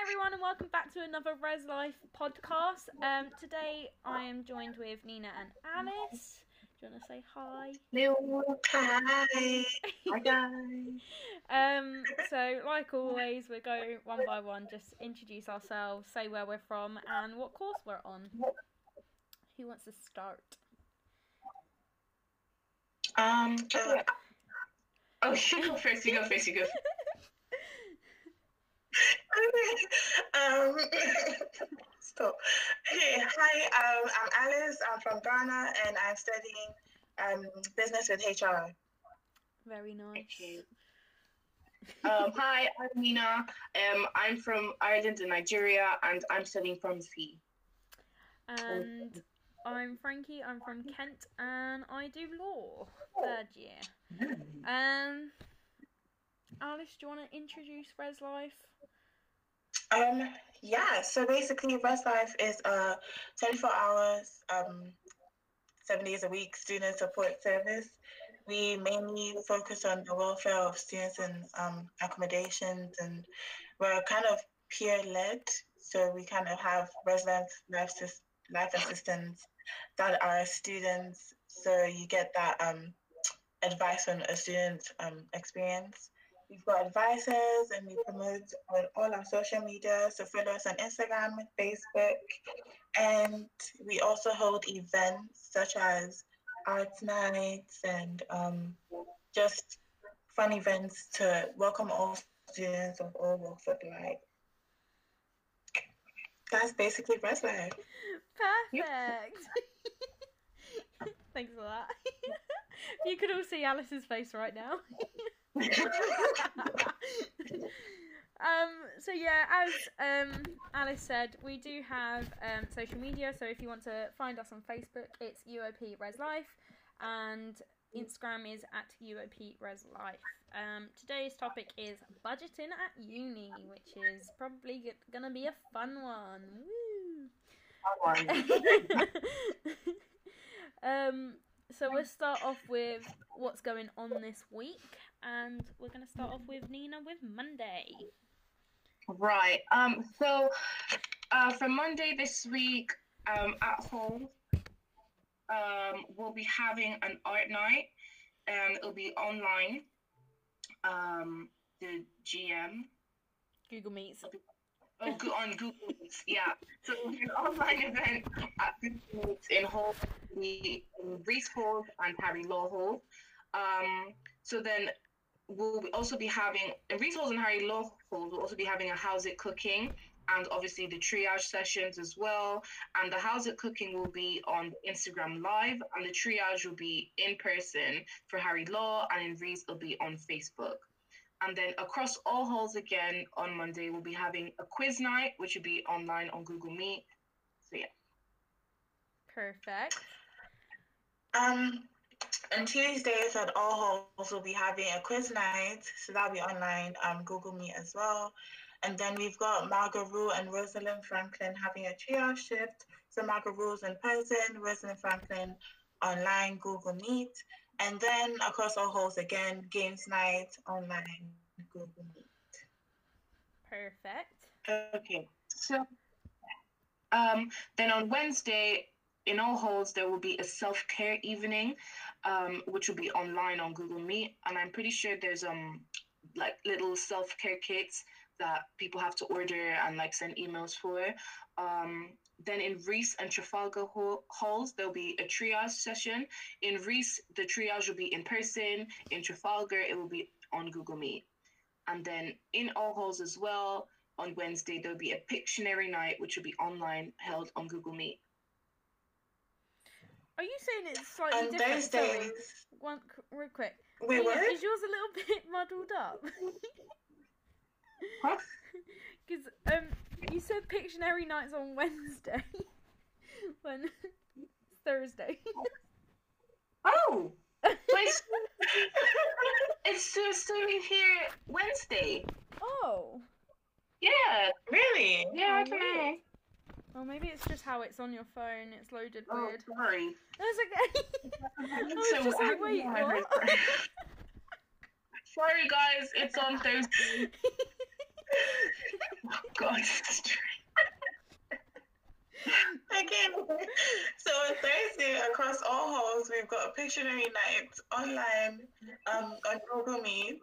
everyone, and welcome back to another Res Life podcast. Um, today I am joined with Nina and Alice. Do you want to say hi? Hello. Hi. Hi guys. Um, so like always, we go one by one. Just introduce ourselves, say where we're from, and what course we're on. Who wants to start? Um. uh, oh, you go first. You go first. You go. um. Stop. Okay. Hi. Um. I'm Alice. I'm from Ghana, and I'm studying um business with HR. Very nice. Okay. Um. Hi. I'm Nina. Um. I'm from Ireland and Nigeria, and I'm studying pharmacy. And I'm Frankie. I'm from Kent, and I do law third year. Um, Alice, do you want to introduce Res Life? Um, yeah, so basically, Res Life is a 24 hours, um, seven days a week student support service. We mainly focus on the welfare of students in um, accommodations, and we're kind of peer led. So we kind of have resident life, life assistants that are students. So you get that um, advice on a student um, experience. We've got advisors and we promote on all our social media. So follow us on Instagram, Facebook, and we also hold events such as arts nights and um, just fun events to welcome all students of all walks of life. That's basically Breast Life. Perfect. Thanks for that. you could all see Alice's face right now. um, so yeah, as um, Alice said, we do have um, social media. So if you want to find us on Facebook, it's UOP Res Life, and Instagram is at UOP Res Life. Um, today's topic is budgeting at uni, which is probably g- gonna be a fun one. Woo! um, so we'll start off with what's going on this week, and we're going to start off with Nina with Monday. Right. Um. So, uh, for Monday this week, um, at home, um, we'll be having an art night, and it'll be online. Um, the GM. Google Meets. Oh, go- on Google Meets, yeah. So it'll be an online event at Google Meets in Hall, the in Rees Hall and Harry Law Hall. Um, so then we'll also be having in Rees Halls and Harry Law Hall. We'll also be having a How's It Cooking and obviously the triage sessions as well. And the How's It Cooking will be on Instagram Live, and the triage will be in person for Harry Law, and in Rees it'll be on Facebook. And then across all halls again on Monday, we'll be having a quiz night, which will be online on Google Meet. So yeah. Perfect. Um, on Tuesdays at all halls we'll be having a quiz night, so that'll be online, um, Google Meet as well. And then we've got Margaret Rule and Rosalind Franklin having a triage shift. So Margot Rule's in person, Rosalind Franklin online, Google Meet. And then across all halls again, games night, online, Google Meet. Perfect. Okay. So um, then on Wednesday, in all halls, there will be a self care evening, um, which will be online on Google Meet. And I'm pretty sure there's um like little self care kits that people have to order and like send emails for. Um, then in Rees and Trafalgar hall- halls, there'll be a triage session. In Rees, the triage will be in person. In Trafalgar, it will be on Google Meet. And then in all halls as well, on Wednesday, there'll be a Pictionary night, which will be online, held on Google Meet. Are you saying it's slightly On different? those Sorry, days, one real quick. wait, what? Is yours a little bit muddled up? Huh? Because um, you said Pictionary nights on Wednesday, when Thursday. Oh, it's, it's still, still here Wednesday. oh, Yeah, Really? yeah, I don't know. Well maybe it's just how it's on your phone. It's loaded Oh, weird. sorry. That's okay. I was So just like, wait, what? Sorry, guys, it's on Thursday. oh, God. okay. So on Thursday, across all halls, we've got Pictionary night online um, on Google Meet.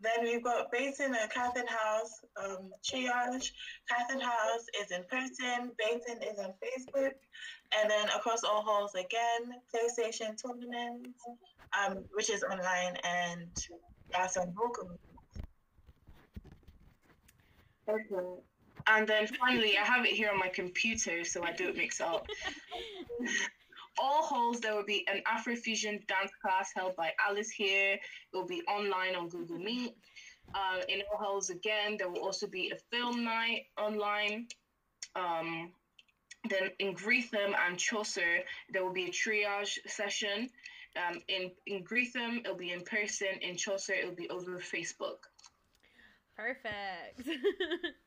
Then we've got Basin and Catherine House, um, Triage. Catherine House is in person, Basin is on Facebook. And then across all halls again, PlayStation tournament, um, which is online, and that's on Google Okay. And then finally, I have it here on my computer so I don't mix up. all halls there will be an Afrofusion dance class held by Alice here. It will be online on Google Meet. Uh, in all halls again, there will also be a film night online. Um, then in Greetham and Chaucer, there will be a triage session. Um, in in Greetham, it'll be in person. In Chaucer, it'll be over Facebook. Perfect.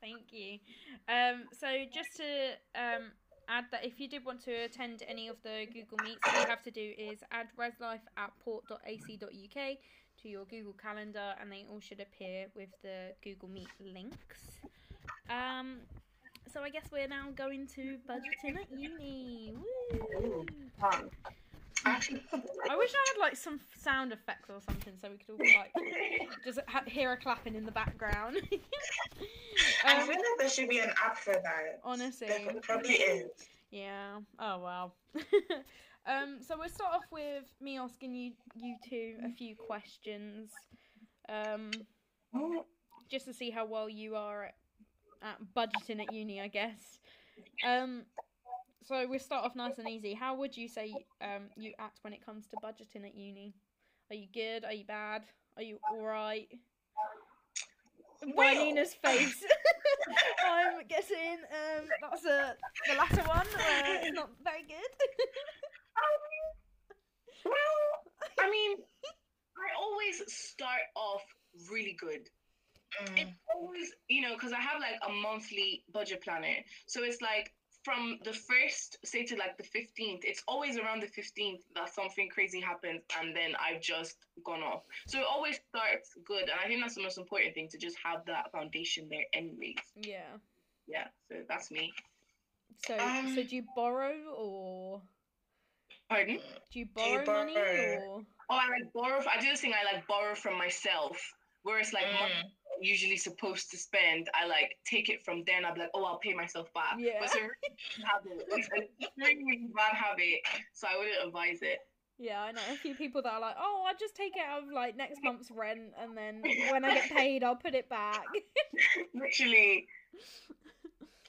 Thank you. Um, so just to um, add that if you did want to attend any of the Google Meets, all you have to do is add reslife at port.ac.uk to your Google Calendar, and they all should appear with the Google Meet links. Um, so I guess we're now going to budgeting at uni. Woo! Actually, I wish I had like some sound effects or something so we could all like just ha- hear a clapping in the background. I Um, feel like there should be an app for that. honestly, There probably is. yeah. Oh wow. um, so we'll start off with me asking you you two a few questions, um, just to see how well you are at, at budgeting at uni, I guess. Um, so we'll start off nice and easy. How would you say um you act when it comes to budgeting at uni? Are you good? Are you bad? Are you alright? By Nina's face. I'm guessing um that's a the latter one. Uh, it's not very good. well, I mean, I always start off really good. Mm. It's always, you know, because I have like a monthly budget planner. So it's like from the first, say to like the 15th, it's always around the 15th that something crazy happens and then I've just gone off. So it always starts good. And I think that's the most important thing to just have that foundation there, anyways. yeah. Yeah, so that's me. So Um, so do you borrow or Pardon? do you Do you borrow money borrow? or Oh, I like borrow. I do this thing. I like borrow from myself. Whereas like Mm. I'm usually supposed to spend, I like take it from then. I'm like, oh, I'll pay myself back. Yeah. But it's a really bad habit. It's a really, really bad habit. So I wouldn't advise it. Yeah, I know a few people that are like, oh, I'll just take it out of like next month's rent, and then when I get paid, I'll put it back. Literally.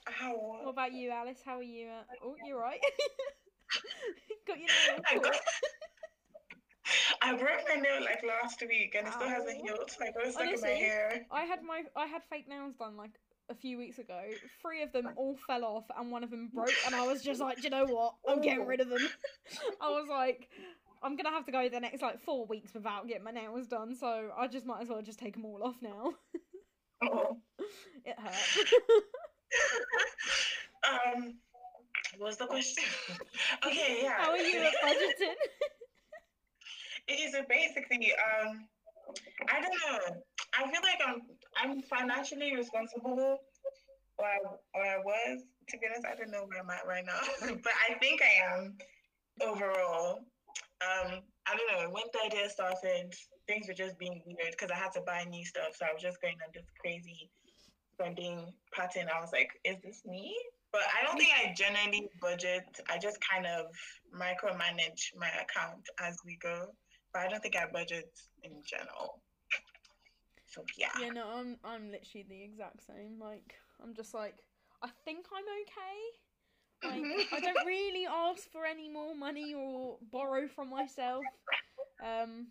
How? what about you, Alice? How are you? Uh... Oh, you're right. Got your nail I got- caught. I broke my nail like last week and it still hasn't healed. So I got stuck in my Honestly, hair. I had my I had fake nails done like a few weeks ago. Three of them all fell off, and one of them broke. And I was just like, Do you know what? I'm getting rid of them. I was like. I'm gonna have to go the next like four weeks without getting my nails done, so I just might as well just take them all off now. Oh. it hurt. um, what was the question? okay, yeah. How are you at budgeting? Okay, so basically, um, I don't know. I feel like I'm I'm financially responsible, or I, or I was. To be honest, I don't know where I'm at right now, but I think I am overall. Um, I don't know. When the idea started, things were just being weird because I had to buy new stuff, so I was just going on this crazy spending pattern. I was like, "Is this me?" But I don't think I generally budget. I just kind of micromanage my account as we go. But I don't think I budget in general. So yeah. Yeah, no, I'm I'm literally the exact same. Like, I'm just like, I think I'm okay. Like, I don't really ask for any more money or borrow from myself. Um,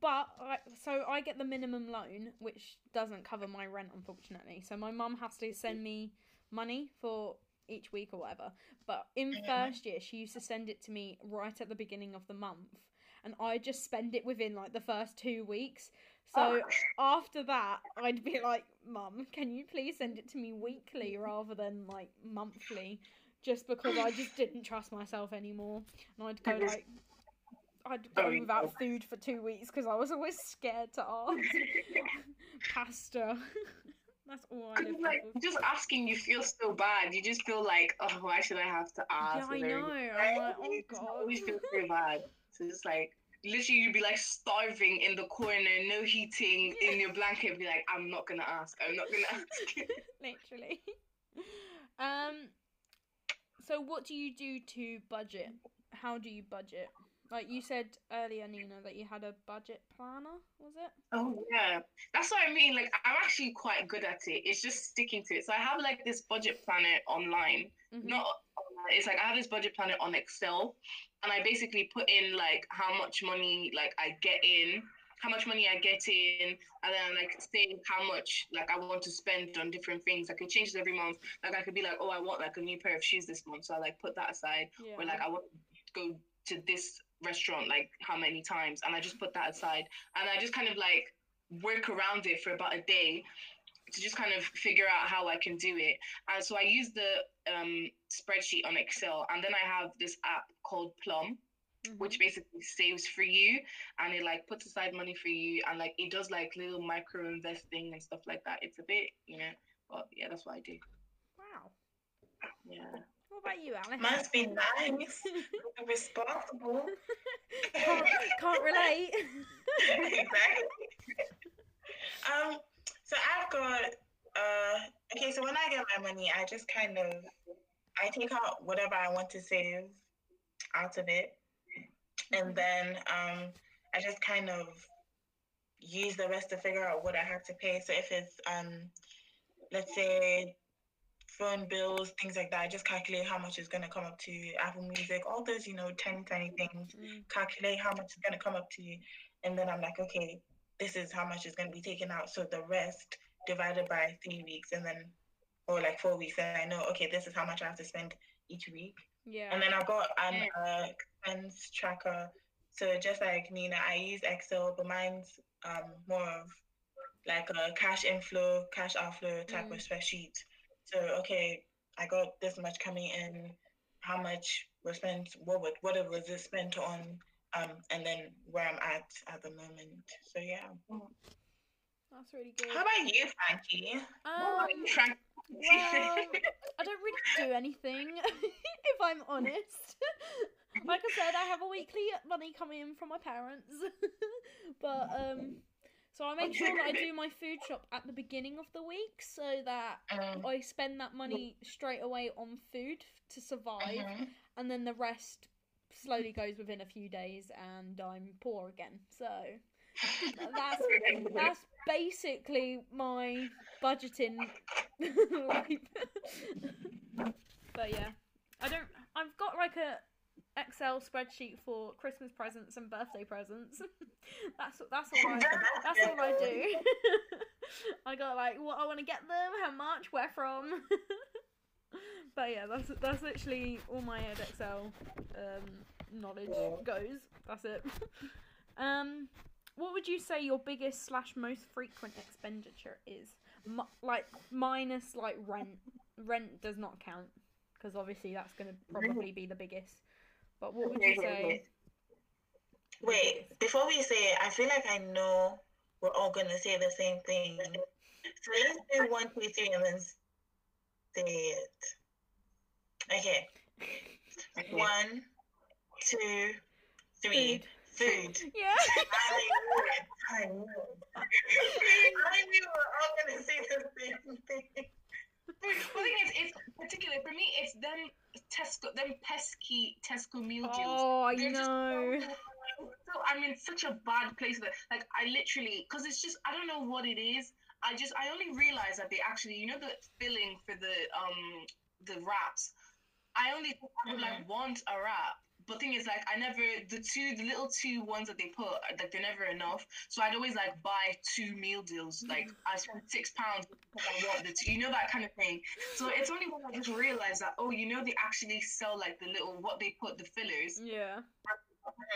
but I, so I get the minimum loan, which doesn't cover my rent, unfortunately. So my mum has to send me money for each week or whatever. But in Mhm. first year, she used to send it to me right at the beginning of the month, and I just spend it within like the first two weeks. So oh. after that, I'd be like, Mum, can you please send it to me weekly rather than like monthly? Just because I just didn't trust myself anymore. And I'd go like, I'd go Oh, without food for two weeks because I was always scared to ask. Pasta. That's all I live like just asking you feel so bad. You just feel like, oh, why should I have to ask? Yeah, I know. I'm like, oh You god. feel so bad. It's like literally you'd be like starving in the corner, no heating in your blanket, be like, I'm not gonna ask. I'm not gonna ask. Literally. Um. So, what do you do to budget? How do you budget? Like you said earlier, Nina, that you had a budget planner. Was it? Oh yeah, that's what I mean. Like I'm actually quite good at it. It's just sticking to it. So I have like this budget planner online. Mhm. Not online. It's like I have this budget planner on Excel, and I basically put in like how much money like I get in, how much money I get in, and then like saying how much like I want to spend on different things. I could change it every month. Like I could be like, oh, I want like a new pair of shoes this month, so I like put that aside. Yeah. Or like I want to go to this restaurant like how many times and I just put that aside and I just kind of like work around it for about a day to just kind of figure out how I can do it. And so I use the um, spreadsheet on Excel and then I have this app called Plum Mhm. which basically saves for you and it like puts aside money for you and like it does like little micro investing and stuff like that. It's a bit, you know, but yeah, that's what I do. Wow. Yeah. What about you, Alice? Must be nice. Responsible. can't, can't relate. exactly. Um, so I've got uh okay, so when I get my money, I just kind of I take out whatever I want to save out of it. And then um I just kind of use the rest to figure out what I have to pay. So if it's um let's say phone bills, things like that, I just calculate how much is gonna come up to Apple Music, all those, you know, tiny, tiny things Mm, calculate how much is going to come up to you and then i'm like okay this is how much is going to be taken out. So the rest divided by three weeks and then or like four weeks and i know okay this is how much i have to spend each week. Yeah. and then i've got an Mm. uh, expense tracker. So just like nina i use excel but mine's um, more of like a cash inflow cash outflow type of spreadsheet. So okay i got this much coming in. How much was spent? What would what was it spent on um and then where i'm at at the moment. So yeah. That's really good. how about you frankie? Um, Frank- well, I don't really do anything, if I'm honest. like I said, I have a weekly money coming in from my parents, but um, so I make sure that I do my food shop at the beginning of the week so that um, I spend that money straight away on food to survive, mhm. and then the rest slowly goes within a few days, and I'm poor again. So that's that's basically my budgeting life. but yeah, I don't. I've got like a Excel spreadsheet for Christmas presents and birthday presents. that's that's all I that's all I do. I got like what I want to get them, how much, where from. But yeah, that's that's literally all my Ed Excel um, knowledge goes. That's it. Um, what would you say your biggest slash most frequent expenditure is? M- like minus like rent. Rent does not count because obviously that's going to probably be the biggest. But what would you say? wait before we say it i feel like i know we're all going to say the same thing so let's do one two three and then say it okay Okay. one two three food. Yeah. I knew it. I knew it. I knew we're all gonna say the same thing. The thing is, it's particularly for me. It's them Tesco, them pesky Tesco meal deals. Oh, I They're know. So, so I'm in such a bad place that, like, I literally, because it's just, I don't know what it is. I just, I only realized that they actually, you know, the filling for the um the wraps. I only would like want a wrap. But thing is, like, I never the two, the little two ones that they put, like, they're never enough. So I'd always like buy two meal deals. Like, I spent six pounds because I want the two, you know, that kind of thing. So it's only when I just realized that, oh, you know, they actually sell like the little what they put the fillers Yeah.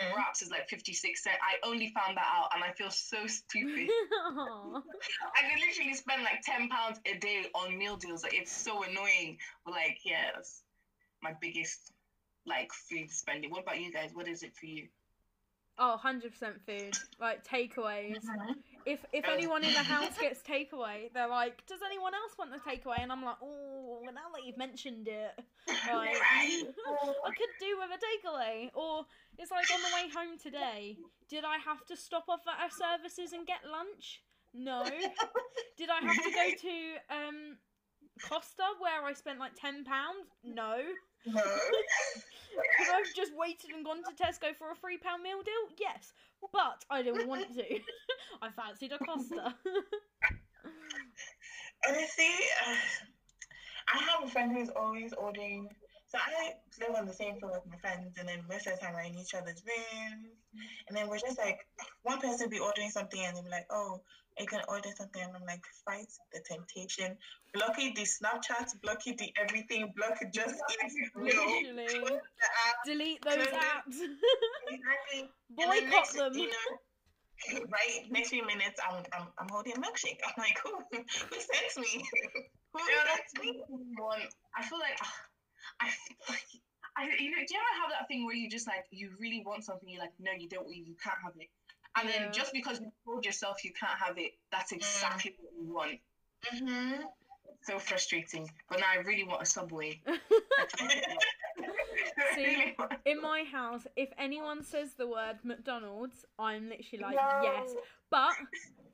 Mm. wraps is like 56 cent. I only found that out and I feel so stupid. I can literally spend like 10 pounds a day on meal deals. Like it's so annoying. But like, that's my biggest like food spending. What about you guys? What is it for you? Oh, 100% food. Like takeaways. if if anyone in the house gets takeaway, they're like, "Does anyone else want the takeaway?" And I'm like, "Oh, now that you've mentioned it, like, I could do with a takeaway." Or it's like on the way home today, did I have to stop off at our services and get lunch? No. Did I have to go to um Costa where I spent like ten pounds? No. Could I have just waited and gone to Tesco for a three pound meal deal? Yes, but I didn't want to. I fancied a Costa. Honestly, uh, I have a friend who's always ordering. So I live on the same floor with my friends, and then most of the time we're in each other's rooms, and then we're just like one person be ordering something, and they're like, "Oh, you can order something," and I'm like, "Fight the temptation, block it, the Snapchat, block it, the everything, block it, just eat, Literally. close the app, Delete those Close apps. exactly." Boycott next, them. You know, right? Next few minutes, I'm I'm, I'm holding a milkshake. I'm like, who who sent me? who Yeah, sent me? one. I feel like ah, I, I, you know, do you ever have that thing where you just like you really want something, you're like, no, you don't, you can't have it, and Yeah. then just because you told yourself you can't have it, that's exactly what you want. Mm-hmm. So frustrating. But now I really want a subway. See, In my house, if anyone says the word McDonald's, I'm literally like, No. yes. But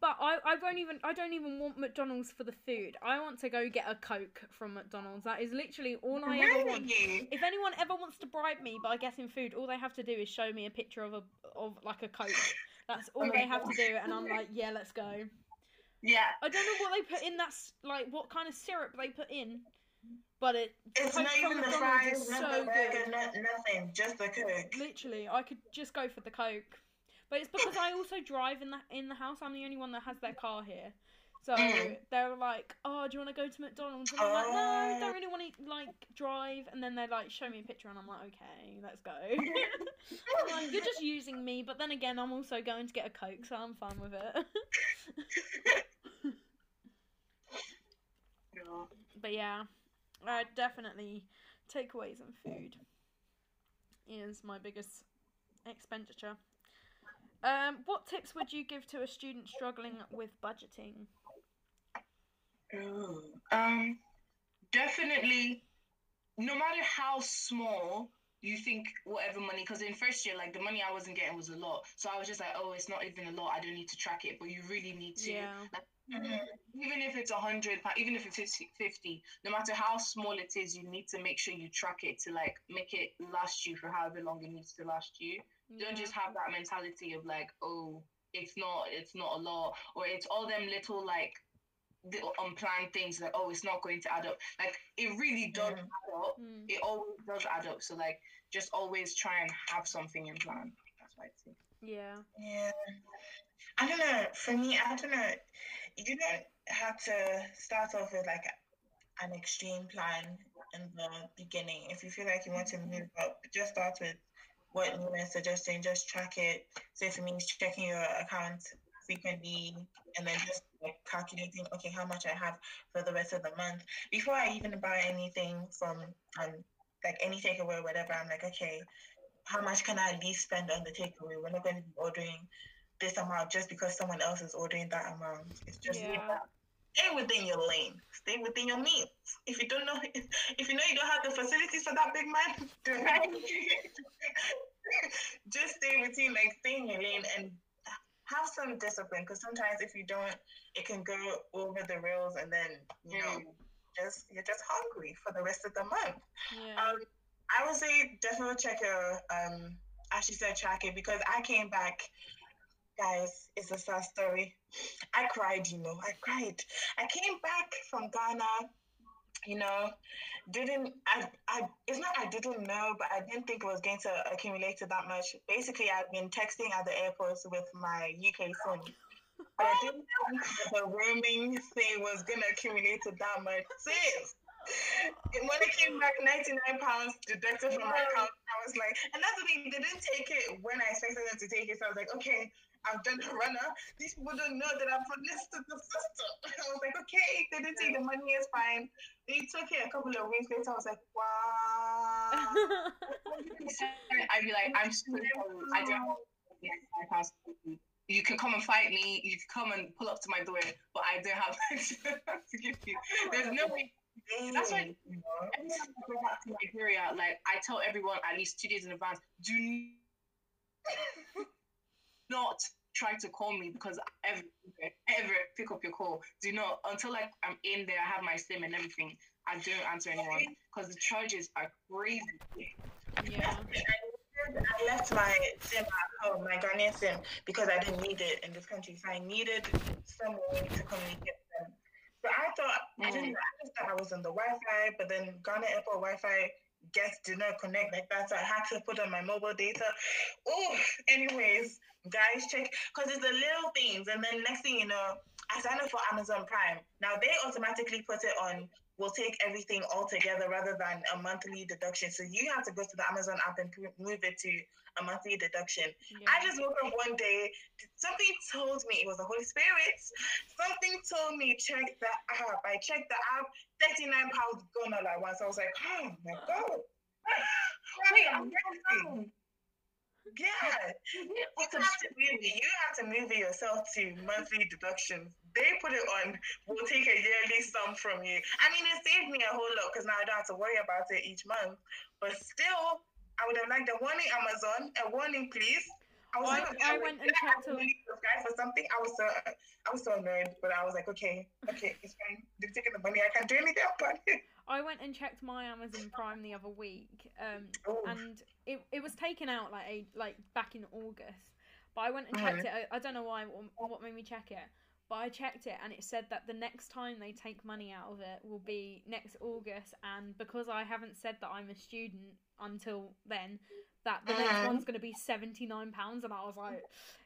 but I, I won't even I don't even want McDonald's for the food. I want to go get a Coke from McDonald's. That is literally all I ever want. If anyone ever wants to bribe me by getting food, all they have to do is show me a picture of a of like a Coke. That's oh all Oh they have to do, and I'm like, yeah, let's go. yeah. I don't know what they put in that s- like what kind of syrup they put in, but it It's not even the fries, so the burger, good. not, nothing, just the Coke. Literally, I could just go for the Coke. But it's because I also drive in the in the house. I'm the only one that has their car here. So Mm. they're like, "Oh, do you want to go to McDonald's?" And I'm like, "No, I Oh. don't really want to like drive." And then they like show me a picture, and I'm like, "Okay, let's go." Like, "You're just using me," but then again, I'm also going to get a Coke, so I'm fine with it. Yeah. but yeah, uh, definitely takeaways and food is my biggest expenditure. Um, what tips would you give to a student struggling with budgeting? Ooh. Um, definitely. No matter how small you think whatever money, because in first year, like the money I wasn't getting was a lot, so I was just like, oh, it's not even a lot. I don't need to track it, but you really need to. Yeah. Like, Mhm. even if it's a hundred, even if it's 50, no matter how small it is, you need to make sure you track it to like make it last you for however long it needs to last you. Don't just have that mentality of like, oh, it's not, it's not a lot, or it's all them little like the unplanned things like, oh, it's not going to add up. Like it really does Mhm. add up. Mm. It always does add up. So like, just always try and have something in plan. That's what I'd say. Yeah. Yeah. I don't know. For me, I don't know. You don't have to start off with like an extreme plan in the beginning. If you feel like you want to move up, just start with what Nina is suggesting. Just track it. So for me, it's checking your account frequently and then just like calculating, okay, how much I have for the rest of the month. Before I even buy anything from um like any takeaway or whatever, I'm like, okay, how much can I at least spend on the takeaway? We're not going to be ordering this amount just because someone else is ordering that amount. It's just Yeah. stay within your lane. Stay within your means. If you don't know, if you know you don't have the facilities for that big man, do just stay within, like stay in your lane and have some discipline. Because sometimes if you don't, it can go over the rails, and then you know, just you're just hungry for the rest of the month. Yeah. Um, I would say definitely check your um. As she said, track it because I came back, guys. It's a sad story. I cried, you know. I cried. I came back from Ghana. You know, didn't I? I it's not I didn't know, but I didn't think it was going to accumulate to that much. Basically, I've been texting at the airports with my UK phone. But I didn't think the roaming thing was gonna accumulate to that much. Sis, when it came back, ninety nine pounds deducted from my account, I was like, and that's the thing, they didn't take it when I expected them to take it. So I was like, okay, I've done runner. These people don't know that I've to the system. I was like, okay, they didn't take the money, it's fine. They took it a couple of weeks later. I was like, wow. I'd be like, I'm so. I don't have you can come and fight me. You can come and pull up to my door, but I don't have to give you. There's no way. That's why every time I go back to Nigeria, like I tell everyone at least two days in advance, do not try to call me because ever ever pick up your call. Do not until like I'm in there, I have my SIM and everything. I don't answer anyone because the charges are crazy. Yeah. I left my SIM at home, my Ghanaian SIM, because I didn't need it in this country. So I needed some way to communicate with them. But I thought I didn't. I just thought I was on the Wi-Fi, but then Ghana Airport Wi-Fi guests did not connect like that, so I had to put on my mobile data. Oh, anyways, guys, check because it's the little things, and then next thing you know, I signed up for Amazon Prime. Now they automatically put it on. We'll take everything all together rather than a monthly deduction. So you have to go to the Amazon app and move it to a monthly deduction. yeah. I just woke up one day, something told me it was the Holy Spirit. Something told me check the app. I checked the app, 39 pounds gone all at once. I was like, oh my god. Wait, I'm. Yeah. You have, to move it, you have to move it yourself to monthly deductions. They put it on, we'll take a yearly sum from you. I mean, it saved me a whole lot because now I don't have to worry about it each month. But still, I would have liked a warning, Amazon, a warning, please. I was I- I went and checked to for something. I was so, I was so annoyed, but I was like, okay, okay, it's fine. They've taken the money. I can't do anything about it. I went and checked my Amazon Prime the other week, um, Oh. and it, it was taken out like a, like back in August. But I went and Mhm. checked it. I, I don't know why what made me check it, but I checked it and it said that the next time they take money out of it will be next August. And because I haven't said that I'm a student until then, that the next Mhm. one's going to be seventy nine pounds. And I was like,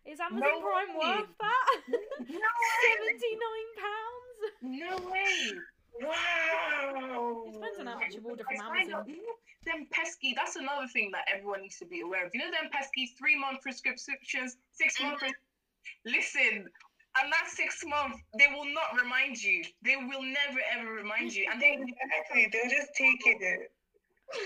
is Amazon No Prime way. worth that? No seventy nine pounds. No way. Wow. It depends on how much you order I from. Amazon. Them pesky. That's another thing that everyone needs to be aware of. You know them pesky three month prescriptions, six month. pres- Listen, and that six month, they will not remind you. They will never ever remind you, and they Exactly. They'll just take it.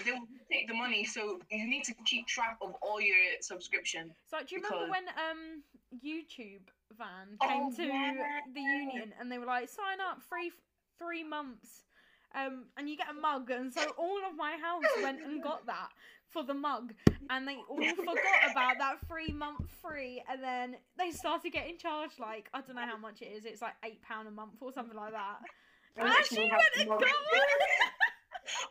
They will take the money. So you need to keep track of all your subscriptions. So do you remember when um YouTube van Oh, came to yeah. the union and they were like sign up free three months um and you get a mug and so all of my house went and got that for the mug and they all forgot about that three month free and then they started getting charged like I don't know how much it is it's like eight pound a month or something like that. And I she actually went and got one.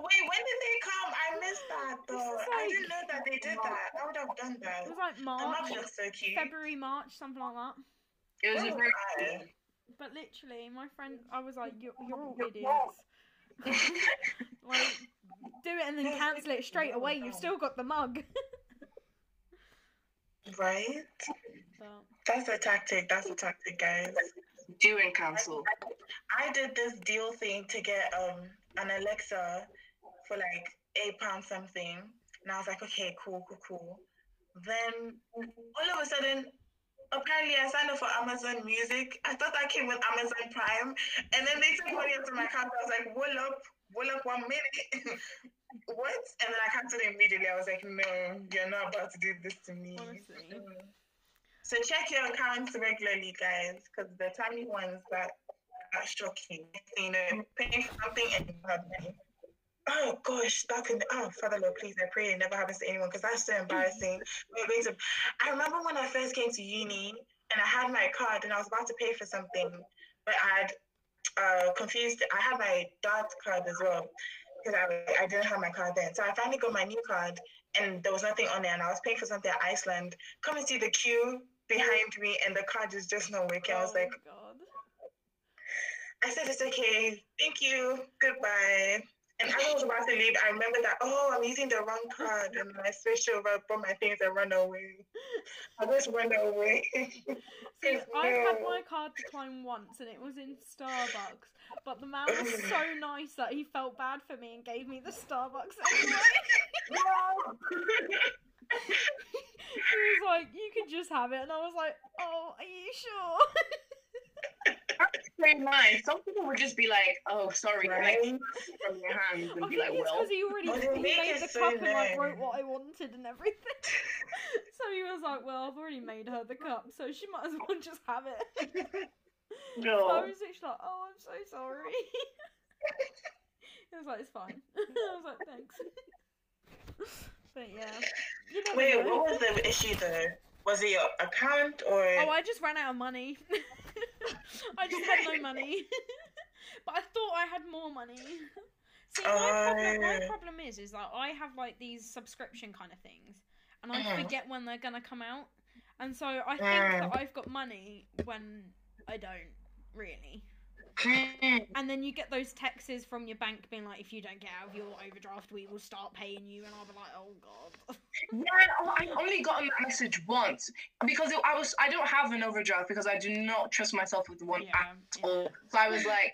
Wait, when did they come? I missed that though. This is I didn't know that they did that. I would have done that. It was like The mug March, looks so cute. February, March, something like that. It was a Oh, very God. But literally, my friend, I was like, "You're, you're all idiots." like, do it and then cancel it straight away. You've still got the mug. Right? but, That's a tactic. That's a tactic, guys. do and cancel. I did this deal thing to get um an Alexa for like eight pounds something. And I was like, okay, cool, cool, cool. Then all of a sudden, apparently I signed up for Amazon Music. I thought that came with Amazon Prime. And then they took money into my account. I was like, hold up, hold up one minute. what? And then I canceled it immediately. I was like, no, you're not about to do this to me. Honestly. So check your accounts regularly, guys, because the tiny ones that are shocking. You know, paying for something and you have money. Oh gosh, that can oh Father Lord, please I pray it never happens to anyone because that's so embarrassing. We're going to- I remember when I first came to uni and I had my card and I was about to pay for something, but I had uh, confused. I had my dad's card as well because I, I didn't have my card then. So I finally got my new card and there was nothing on there and I was paying for something at Iceland. Come and see the queue behind me and the card is just not working. I was oh like, God. I said it's okay. Thank you. Goodbye. And as I was about to leave, I remember that, oh, I'm using the wrong card. And I switched over, brought my things, and run away. I just ran away. See, I've had my card decline once, and it was in Starbucks. But the man was so nice that he felt bad for me and gave me the Starbucks anyway. he was like, "You can just have it," and I was like, "Oh, are you sure?" Very nice. Some people would just be like, "Oh, sorry," Right? like, from your hands and I be think like, it's "Well." because he already he made the so cup and like wrote what I wanted and everything. so he was like, "Well, I've already made her the cup, so she might as well just have it." So I No. was literally like, "Oh, I'm so sorry." It was like, "It's fine." I was like, "Thanks." but yeah, you never Wait, know. what was the issue though? Was it your account or? Oh, I just ran out of money. I just had no money. but I thought I had more money. See, my, problem, my problem is, is that I have like these subscription kind of things, and I Mhm. forget when they're gonna come out, and so I think Mm. that I've got money when I don't really. Hmm. And then you get those texts from your bank being like, if you don't get out of your overdraft, we will start paying you, and I'll be like, oh god. Yeah, I only gotten that message once because it, I was I don't have an overdraft because I do not trust myself with one yeah, at yeah. all. So I was like,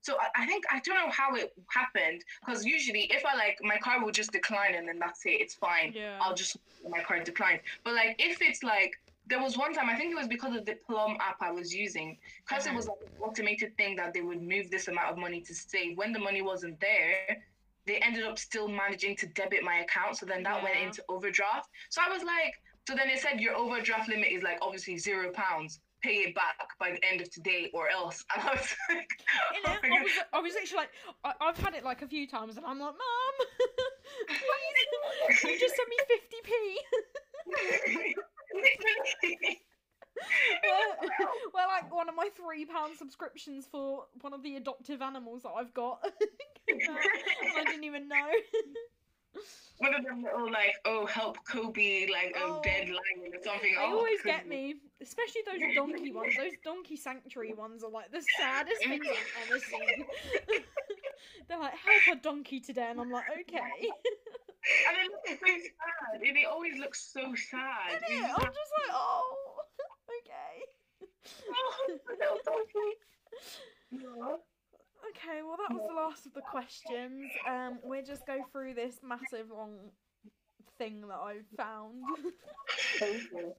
so I, I think I don't know how it happened because usually if I like my card will just decline and then that's it, it's fine. Yeah. I'll just my card decline. But like if it's like there was one time I think it was because of the Plum app I was using because it mm. was like an automated thing that they would move this amount of money to save. When the money wasn't there, they ended up still managing to debit my account. So then that went into overdraft. So I was like, so then it said your overdraft limit is like obviously zero pounds. Pay it back by the end of today or else. And I was like, it, oh I was, I was literally like, I, I've had it like a few times, and I'm like, Mum, please, can you just send me 50p? well, well, like one of my three pound subscriptions for one of the adoptive animals that I've got. I didn't even know. One of them little like, oh help Kobe, like a Oh. dead lion or something. They oh, always get me, especially those donkey ones. Those donkey sanctuary ones are like the saddest things I've ever seen. They're like, help a donkey today, and I'm like, okay. And it looks so sad. And it always looks so sad. Isn't it? I'm just like, oh, okay. oh, a little donkey. Yeah. Okay, well that was the last of the questions. Um, we'll just go through this massive long thing that I've found.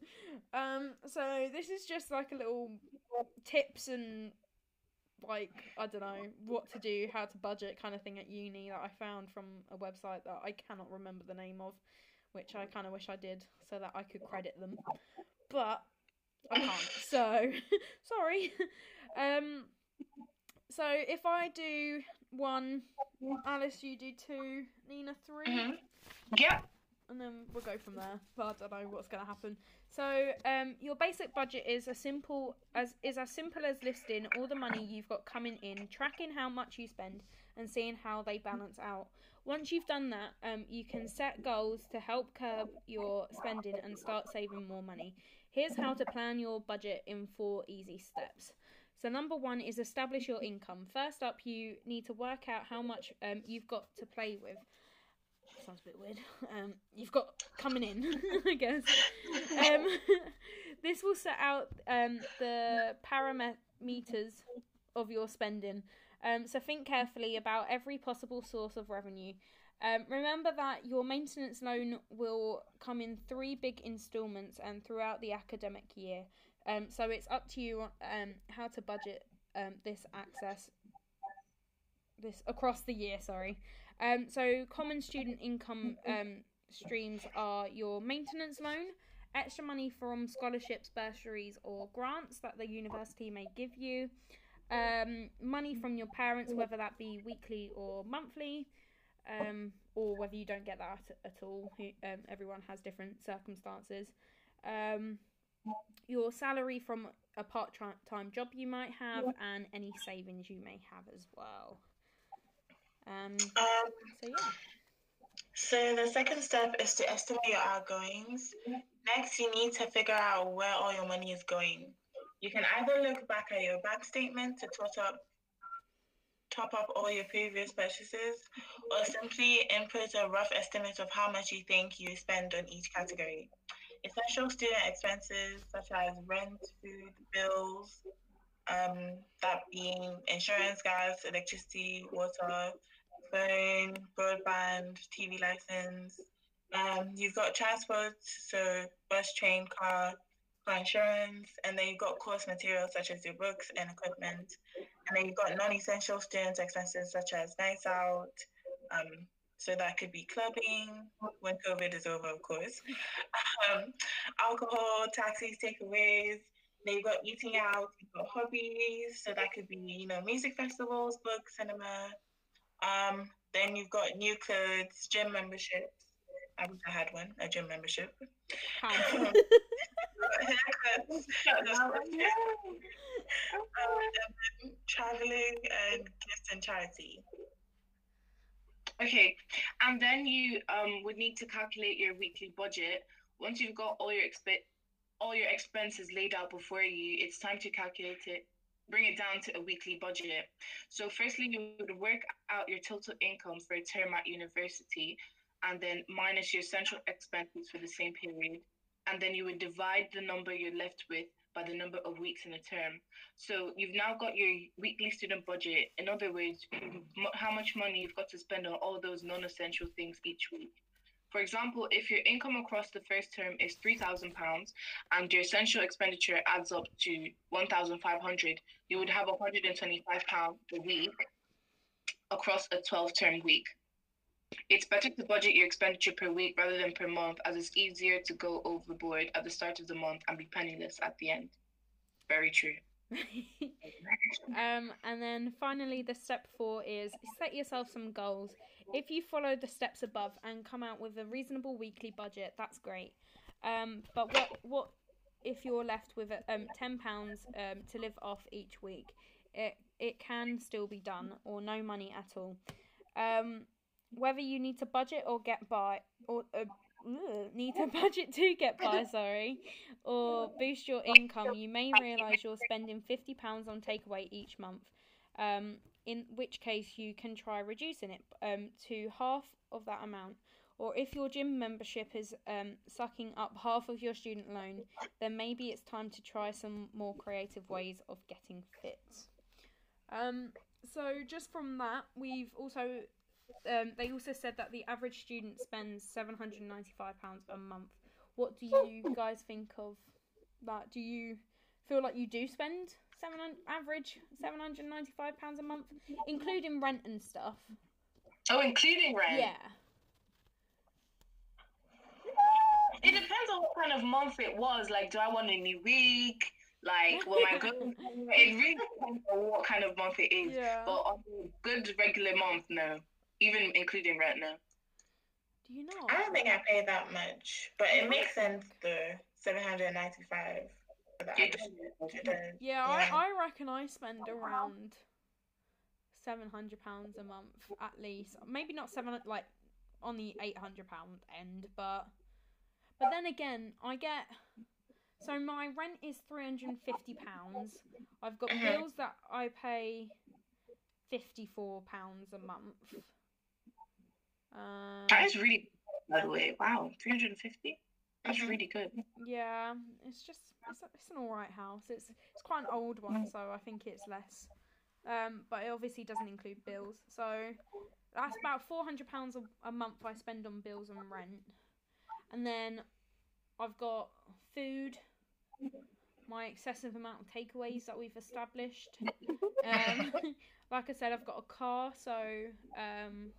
um, so this is just like a little tips and like I don't know what to do, how to budget kind of thing at uni that I found from a website that I cannot remember the name of, which I kind of wish I did so that I could credit them, but I can't. So sorry. Um, so if I do one, Alice, you do two, Nina 3 Mhm. Yeah. and then we'll go from there. But I don't know what's going to happen. So um, your basic budget is as simple as is as simple as listing all the money you've got coming in, tracking how much you spend, and seeing how they balance out. Once you've done that, um, you can set goals to help curb your spending and start saving more money. Here's how to plan your budget in four easy steps. So number one is establish your income. First up, you need to work out how much um, you've got to play with. Sounds a bit weird. Um, you've got coming in, I guess. Um, this will set out um, the parameters of your spending. Um, so think carefully about every possible source of revenue. Um, remember that your maintenance loan will come in three big installments and throughout the academic year. Um, so it's up to you um, how to budget um, this access this across the year. Sorry. Um, so common student income um, streams are your maintenance loan, extra money from scholarships, bursaries, or grants that the university may give you, um, money from your parents, whether that be weekly or monthly, um, or whether you don't get that at all. Um, everyone has different circumstances. Um, your salary from a part time job you might have, and any savings you may have as well. Um, Um, so yeah. so the second step is to estimate your outgoings. Next, you need to figure out where all your money is going. You can either look back at your bank statement to top up top up all your previous purchases, or simply input a rough estimate of how much you think you spend on each category. Essential student expenses such as rent, food, bills, um, that being insurance, gas, electricity, water, phone, broadband, TV license. Um, you've got transport, so bus, train, car, car insurance, and then you've got course materials such as your books and equipment. And then you've got non-essential student expenses such as nights out. Um, so that could be clubbing when COVID is over, of course. Um, alcohol, taxis, takeaways. Then you've got eating out, you've got hobbies. So that could be, you know, music festivals, books, cinema. Um, then you've got new clothes, gym memberships. I wish I had one, a gym membership. How? um, traveling and gifts and charity. Okay, and then you um would need to calculate your weekly budget. Once you've got all your expe- all your expenses laid out before you, it's time to calculate it, bring it down to a weekly budget. So firstly, you would work out your total income for a term at university, and then minus your central expenses for the same period, and then you would divide the number you're left with by the number of weeks in a term. So you've now got your weekly student budget. In other words, how much money you've got to spend on all those non-essential things each week. For example, if your income across the first term is three thousand pounds and your essential expenditure adds up to one thousand five hundred, you would have one hundred and twenty-five pounds a week across a twelve-term week. It's better to budget your expenditure per week rather than per month, as it's easier to go overboard at the start of the month and be penniless at the end. Very true. um, and then finally, the step four is set yourself some goals. If you follow the steps above and come out with a reasonable weekly budget, that's great. Um, but what what if you're left with um, ten pounds um, to live off each week? It it can still be done, or no money at all. Um, whether you need to budget or get by, or uh, need to budget to get by, sorry, or boost your income, you may realise you're spending fifty pounds on takeaway each month. Um, in which case you can try reducing it um, to half of that amount. Or if your gym membership is um, sucking up half of your student loan, then maybe it's time to try some more creative ways of getting fit. Um, so just from that, we've also um, they also said that the average student spends seven hundred and ninety five pounds a month. What do you guys think of that? Do you feel like you do spend seven average seven hundred ninety five pounds a month, including rent and stuff? Oh, including rent. Yeah. It depends on what kind of month it was. Like, do I want a new week? Like, will my good? it really depends on what kind of month it is. Yeah. But on a good regular month, no. Even including rent, now. Do you know? I don't think I pay that much, but it makes sense though. Seven hundred ninety-five for the It average. does. It does. Yeah, Yeah. I, I reckon I spend around seven hundred pounds a month at least. Maybe not seven like on the eight hundred pound end, but but then again, I get so my rent is three hundred and fifty pounds. I've got Mhm. bills that I pay fifty four pounds a month. Um, That is really, by the way. Wow, 350? That's Mhm. really good. Yeah, it's just it's, it's an alright house. It's it's quite an old one, so I think it's less. Um, but it obviously doesn't include bills, so that's about four hundred pounds a month I spend on bills and rent, and then I've got food, my excessive amount of takeaways that we've established. Um, like I said, I've got a car, so um,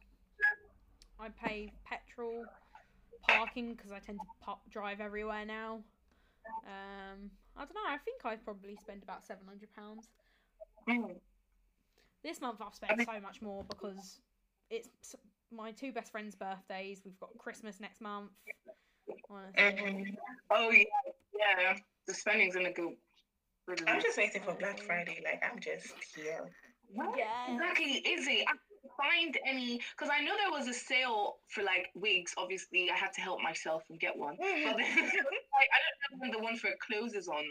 I pay petrol, parking because I tend to pop, drive everywhere now. Um, I don't know. I think I probably spend about seven hundred pounds Mm. this month. I've spent so much more because it's my two best friends' birthdays. We've got Christmas next month. Honestly. Mhm. Oh, yeah. Yeah. The spending's going to go. through I'm just waiting for Black Friday. Like I'm just here. Yeah. Exactly, is it? I couldn't find any because I know there was a sale for like wigs. Obviously, I had to help myself and get one. But then, like, I don't know when the one for clothes is on.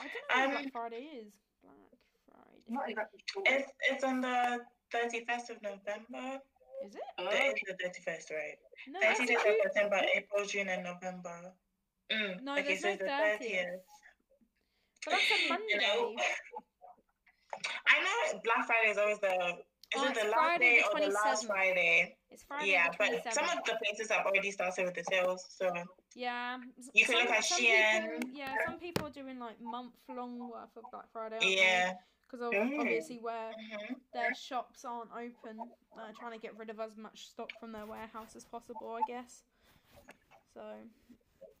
I don't know what Um, Black Friday is. Black Not Friday. exactly sure. It's it's on the thirty first of November. Is it? Oh, The- It's the thirty first, right? No, Thirty days of June. September, April, June, and November. Mm. No, okay, there's so no it's the 30th. thirtieth. But that's a You Monday. know, I know Black Friday is always the. Is Oh, it the last Friday day or the last Friday? It's Friday. yeah, but some of the places have already started with the sales, so Yeah. You can look at Shein. People, yeah, some people are doing like month long worth of Black Friday. yeah. Because Mm. obviously where hmm their shops aren't open, uh, trying to get rid of as much stock from their warehouse as possible, I guess. So,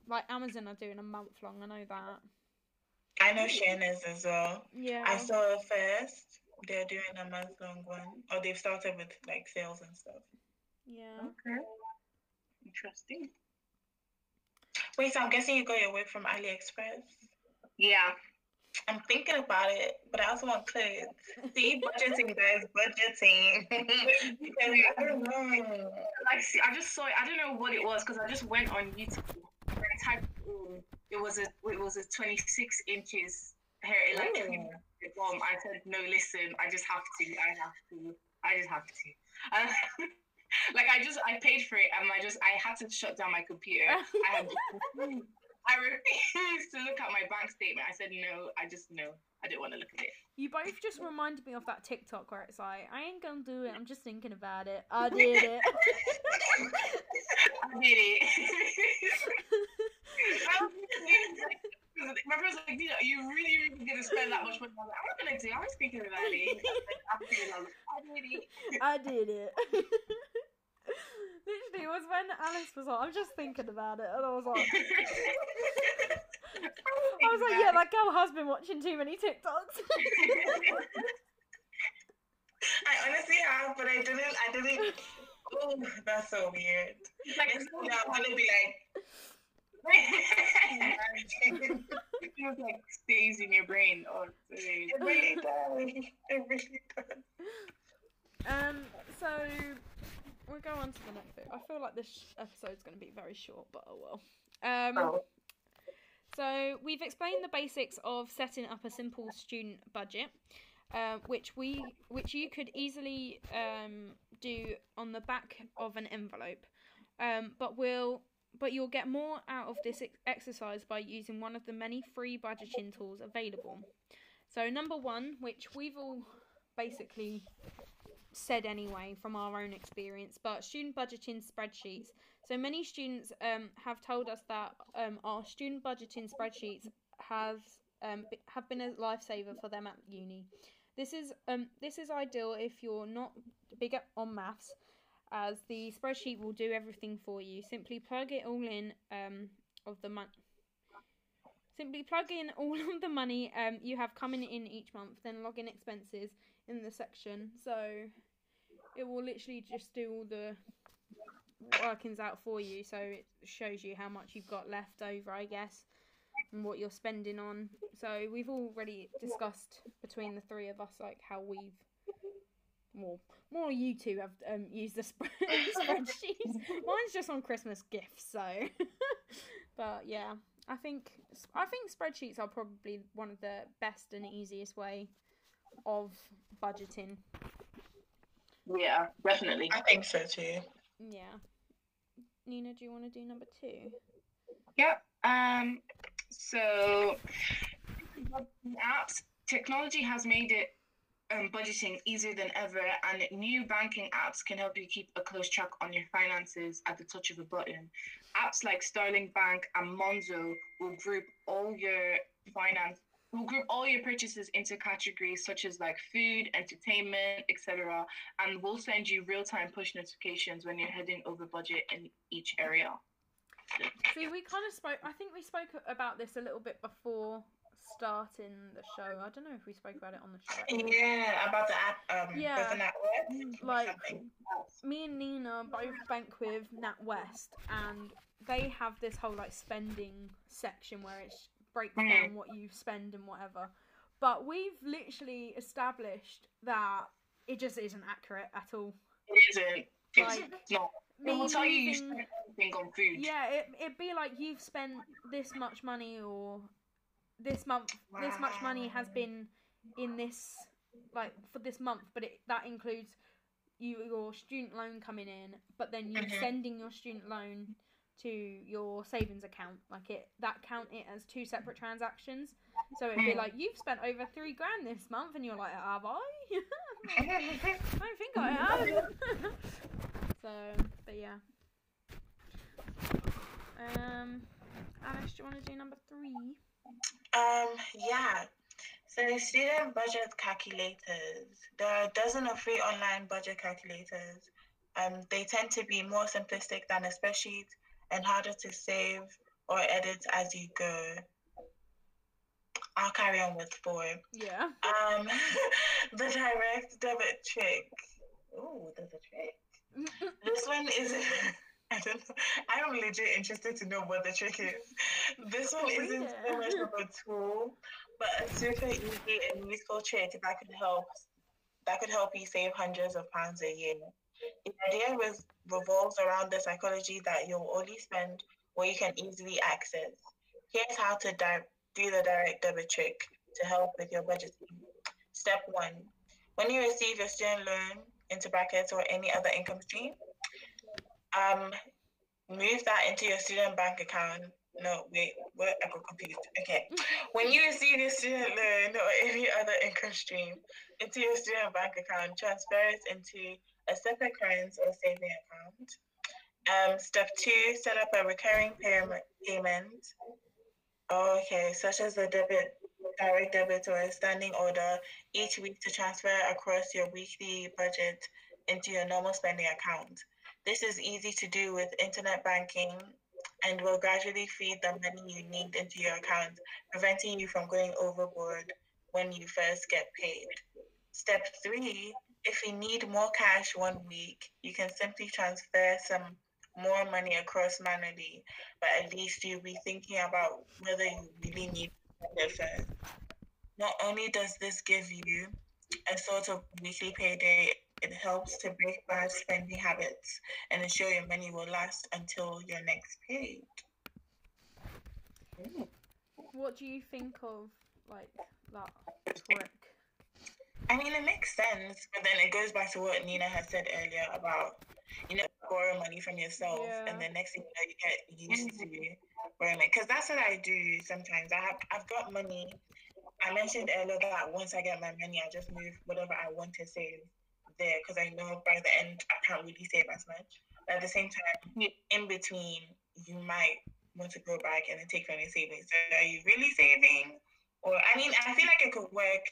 like Amazon are doing a month long. I know that. I know Shein is as well. Yeah. I saw it first. They're doing a month long one, or they've started with like sales and stuff. Yeah. Okay. Interesting. Wait, so I'm guessing you got your work from AliExpress. Yeah. I'm thinking about it, but I also want clothes. See, budgeting, guys, budgeting. Because I don't know. Like, see, I just saw it. I don't know what it was because I just went on YouTube and I typed. Oh, it was a it was a 26 inches hair electric Ooh. Bomb. I said no. Listen, I just have to. I have to. I just have to. Uh, and, like I just I paid for it and I just I had to shut down my computer. I had I refused to look at my bank statement. I said no. I just no. I didn't want to look at it. You both just reminded me of that TikTok where it's like, I ain't gonna do it. I'm just thinking about it. I did it. I did it. My friend's like, Dina, you really, really gonna spend that much money? I was like, I'm not gonna do it. I was thinking about it. I was thinking, I was like, I did it. I did it. Literally, it was when Alice was like, I'm just thinking about it, and I was like, I was like, yeah, that girl has been watching too many TikToks. I honestly have, but I didn't. I didn't. Oh, that's so weird. like, Next thing I'm gonna be like, it feels like stays in your brain. Oh, it really does. It really does. um, so we'll go on to the next bit. I feel like this episode's going to be very short, but oh well. Um, Oh. So we've explained the basics of setting up a simple student budget, uh, which we which you could easily um, do on the back of an envelope, um, but will but you'll get more out of this ex- exercise by using one of the many free budgeting tools available. So number one, which we've all basically said anyway from our own experience, but student budgeting spreadsheets. So many students um, have told us that um, our student budgeting spreadsheets have um, have been a lifesaver for them at uni. This is um, this is ideal if you're not big on maths, as the spreadsheet will do everything for you. Simply plug it all in um, of the month. Simply plug in all of the money um, you have coming in each month, then log in expenses in the section. So it will literally just do all the workings out for you. So it shows you how much you've got left over, I guess, and what you're spending on. So we've already discussed between the three of us like how we've more more you two have um, used the spread- spreadsheets. Mine's just on Christmas gifts, so. but yeah, I think I think spreadsheets are probably one of the best and easiest way of budgeting. Yeah, definitely. I think so too. Yeah. Nina, do you want to do number two? Yep. Um. So, apps technology has made it um, budgeting easier than ever, and new banking apps can help you keep a close track on your finances at the touch of a button. Apps like Starling Bank and Monzo will group all your finance will group all your purchases into categories such as like food, entertainment, etc., and will send you real-time push notifications when you're heading over budget in each area. See, we kind of spoke. I think we spoke about this a little bit before starting the show. I don't know if we spoke about it on the show. Yeah, about the app. Um, Yeah. that? Like me and Nina both bank with NatWest, and they have this whole like spending section where it breaks Mhm. down what you spend and whatever. But we've literally established that it just isn't accurate at all. It isn't. It's Like, not. It Me will tell you you moving- spent everything on food. Yeah, it it'd be like you've spent this much money or this month this much money has been in this like for this month but it, that includes you your student loan coming in but then you mm-hmm. sending your student loan to your savings account. Like it that count it as two separate transactions. So it'd be hmm. like you've spent over three grand this month and you're like have i? I don't think i have. So but yeah. Um alice do you want to do number three? Um, yeah. So student budget calculators. There are a dozen of free online budget calculators. Um, they tend to be more simplistic than a spreadsheet and harder to save or edit as you go. I'll carry on with four. Yeah. Um, the direct debit trick. Oh, there's a trick. This one is. I don't know. I'm legit interested to know what the trick is. This oh, one Read isn't so much of a tool, but a super easy and useful trick that could help that could help you save hundreds of pounds a year. The idea was, revolves around the psychology that you'll only spend what you can easily access. Here's how to di- do the direct debit trick to help with your budgeting. Step one: When you receive your student loan into brackets or any other income stream, um, move that into your student bank account. No, wait, what? I got confused. Okay. When you receive your student loan or any other income stream into your student bank account, transfer it into a separate current or saving account. Um, step two, set up a recurring payment payment. Okay, such as a debit, direct debit or a standing order each week to transfer across your weekly budget into your normal spending account. This is easy to do with internet banking and will gradually feed the money you need into your account, preventing you from going overboard when you first get paid. Step three if you need more cash one week, you can simply transfer some more money across manually, but at least you'll be thinking about whether you really need it first. Not only does this give you a sort of weekly payday, it helps to break bad spending habits and ensure your money will last until your next paid. What do you think of like that trick? I mean, it makes sense, but then it goes back to what Nina had said earlier about, you know, borrow money from yourself, Yeah. and the next thing you know, you get used to borrowing it. Because that's what I do sometimes. I have, I've got money. I mentioned earlier that once I get my money, I just move whatever I want to save there, because I know by the end I can't really save as much. But at the same time, in between, you might want to go back and then take from your savings. So are you really saving? Or I mean, I feel like it could work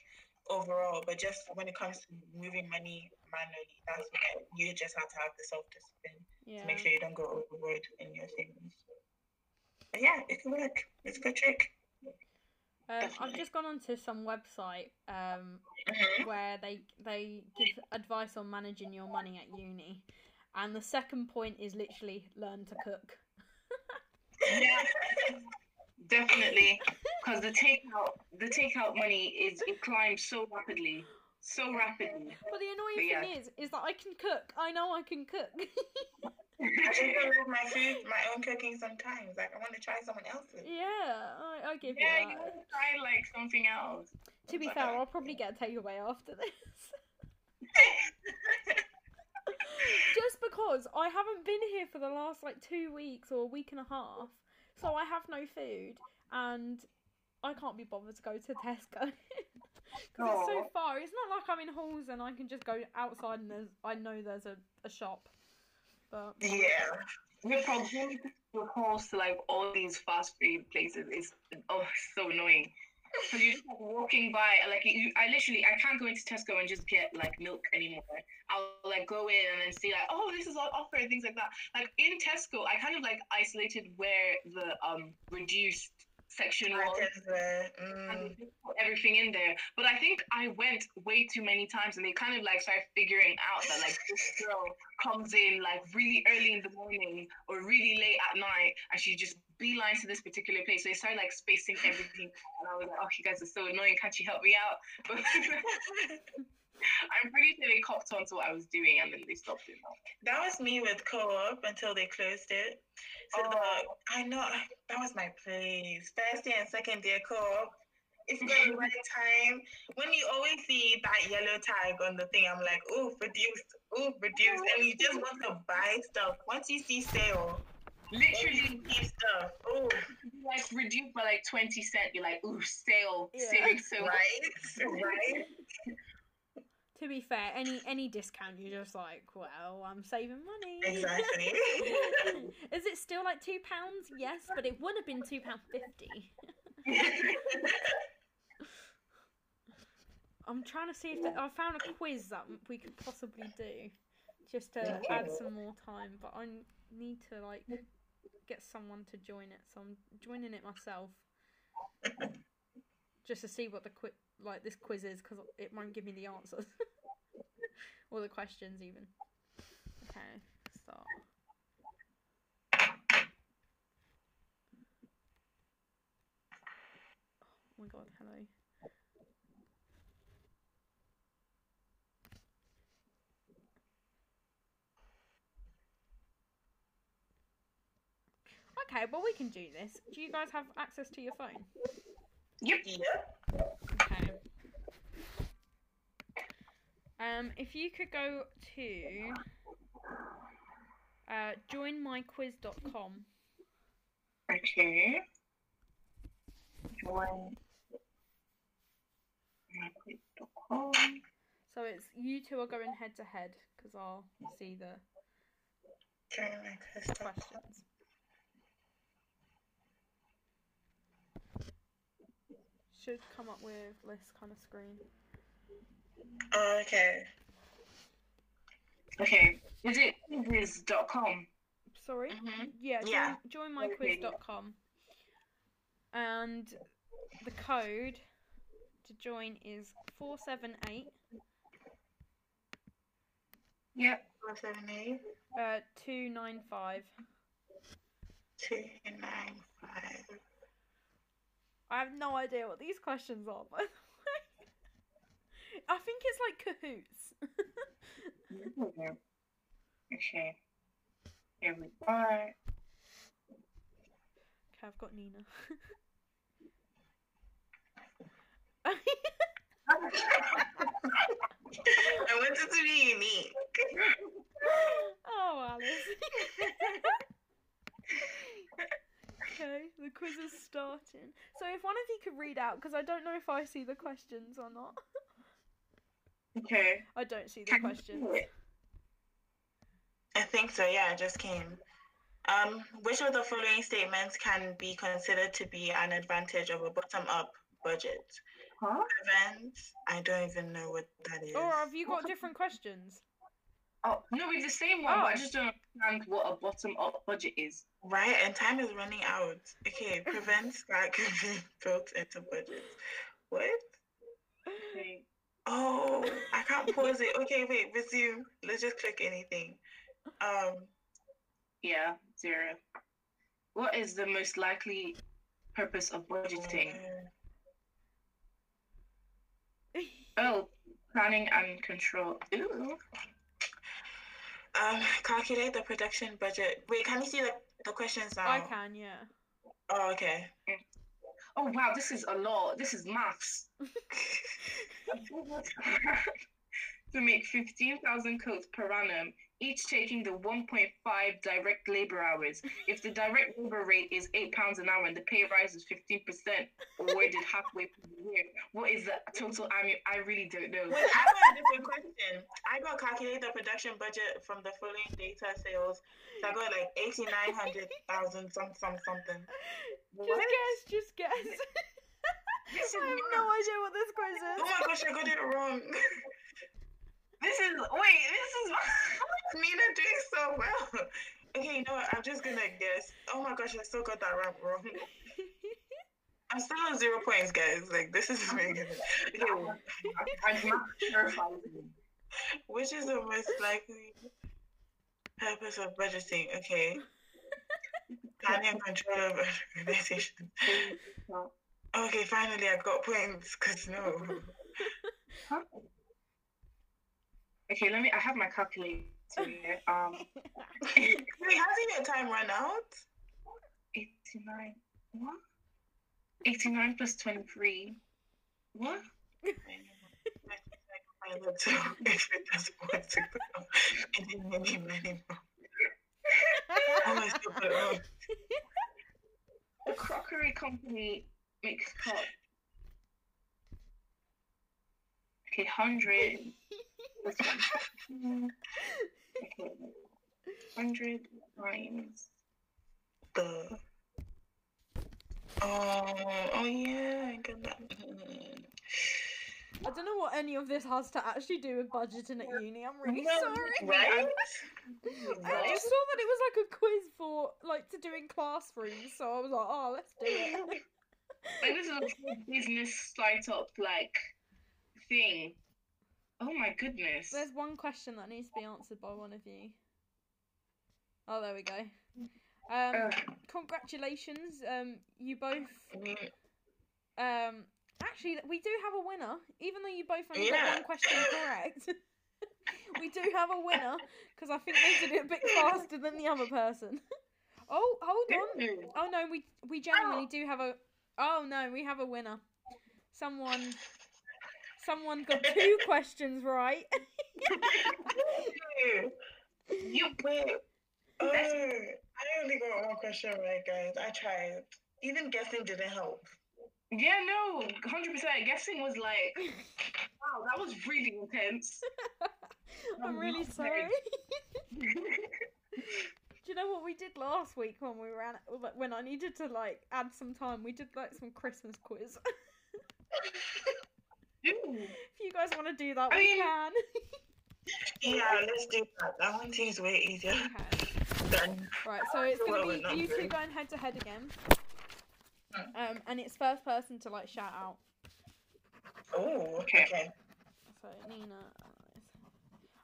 overall, but just when it comes to moving money manually, that's where you just have to have the self discipline Yeah. to make sure you don't go overboard in your savings. But yeah, it can work. It's a good trick. Um, I've just gone onto some website um, Mhm. where they they give advice on managing your money at uni, and the second point is literally learn to cook. Yeah, definitely. Because the takeout, the takeout money is it climbs so rapidly, so rapidly. But the annoying But yeah. thing is, is that I can cook. I know I can cook. I just feel like my food, my own cooking sometimes. Like I want to try someone else's. yeah, I, I give Yeah, you you want to try like something else. To be fair, uh, I'll probably get a takeaway after this. Just because I haven't been here for the last like two weeks or a week and a half, so I have no food and I can't be bothered to go to Tesco because it's so far. It's not like I'm in halls and I can just go outside and there's I know there's a, a shop. But Yeah. The proximity to calls to like all these fast food places is oh so annoying. Because you're just like, walking by, like you, I literally I can't go into Tesco and just get like milk anymore. I'll like go in and then see like oh this is on offer and things like that. Like in Tesco, I kind of like isolated where the um reduced section was. Mm, put everything in there. But I think I went way too many times, and they kind of like started figuring out that like this girl comes in like really early in the morning or really late at night, and she just beelines to this particular place. So they started like spacing everything, and I was like, "Oh, you guys are so annoying! Can't you help me out?" But I'm pretty sure they copped on to what I was doing, and then they stopped it. now. that was me with co-op until they closed it. So the, Oh. I know that was my place. First day and second year co-op. If you got the right time, when you always see that yellow tag on the thing, I'm like, oh, reduced, oh, reduced, and you just want to buy stuff. Once you see sale, Literally, literally see stuff. Oh, like reduced by like twenty cent. You're like, "Ooh, sale, Yeah. saving so much." right, right. To be fair, any any discount, you're just like, well, I'm saving money. Exactly. Is it still like two pounds? Yes, but it would have been two pound fifty. I'm trying to see if the, I found a quiz that we could possibly do, just to add some more time. But I need to like get someone to join it, so I'm joining it myself, just to see what the qui- like this quiz is, because it won't give me the answers or the questions even. Okay, start. Oh my god, hello. Okay, well we can do this. Do you guys have access to your phone? yeah. Okay. Um, if you could go to uh, joinmyquiz.com. okay. Join. myquiz.com. So it's you two are going head to head because I'll see the Join my quiz. questions. Should come up with this kind of screen. Oh, okay. Okay. Is it quiz.com? Sorry? Mhm. Yeah, join, Yeah. joinmyquiz.com. And the code to join is 478 Yep. Four seven eight uh, 295. two nine five. I have no idea what these questions are, by the way. I think it's like Kahoots. Okay. Here we are. Okay, I've got Nina. I want it to be unique. oh, Alice. Okay, the quiz is starting. So if one of you could read out, because I don't know if I see the questions or not. Okay. I don't see the questions. I think so. Yeah, it just came. Um, which of the following statements can be considered to be an advantage of a bottom-up budget? Huh? Events. I don't even know what that is. Or have you got different questions? Oh, no, it's the same one, but I Oh. just don't understand what a bottom up budget is. Right, and time is running out. Okay, prevent that could be built into budgets. What? Okay. Oh, I can't pause it. Okay, wait, resume. Let's just click anything. Um, Yeah, zero. What is the most likely purpose of budgeting? Oh, planning and control. Ooh. Um, calculate the production budget. Wait, can you see the, the questions now? I can, yeah. Oh, okay. Oh wow, this is a lot. This is maths. to make 15,000 coats per annum, each taking the 1.5 direct labor hours. If the direct labor rate is £8 an hour and the pay rise is 15% awarded halfway through the year, what is the total I mean, I really don't know. Wait, I got a different question. I got calculate the production budget from the following data sales. So I got like eighty nine hundred thousand some some something. Just What? guess, just guess. This I have no idea what this quiz is. Oh my gosh, I got it wrong. This is wait. This is Nina doing so well. Okay, you know what? I'm just gonna guess. Oh my gosh, I still got that wrong. wrong. I'm still on zero points, guys. Like this is good. Okay, I'm not terrified. which is the most likely purpose of budgeting? Okay, planning and control of organization. Okay, finally I got points. Cause no. Okay, let me. I have my calculator here. Um, Wait, hasn't your time run out? 89. What? 89 plus 23. What? My laptop, if it doesn't want to go, any, many, many more. I still put it wrong. The crockery company makes cups. Okay, 100 this one. Hundred times the. Oh, oh yeah, I got that. I don't know what any of this has to actually do with budgeting at uni. I'm really No, sorry. Right? I just saw that it was like a quiz for like to do in classrooms, so I was like, oh, let's do it. like this is a business startup like thing. Oh my goodness. There's one question that needs to be answered by one of you. Oh, there we go. Um, Uh, congratulations. Um, you both. Mm, Um, actually, we do have a winner, even though you both only got one question correct. we do have a winner because I think they did it a bit faster than the other person. oh, hold on. Oh no, we we genuinely do have a. Oh no, we have a winner. Someone, someone got two questions right. You Wait. Oh, I only got one question right, guys. I tried. Even guessing didn't help. Yeah, no, hundred percent. Guessing was like, wow, that was really intense. I'm really sorry. do you know what we did last week when we ran when I needed to like add some time? We did like some Christmas quiz. Ooh. if you guys want to do that, I we mean- can. Yeah, let's do that. That one seems way easier okay. than. Right, so it's gonna we're be you two going head to head again. Hmm. Um, and it's first person to like shout out. Oh, Okay. okay. So Nina, Alice.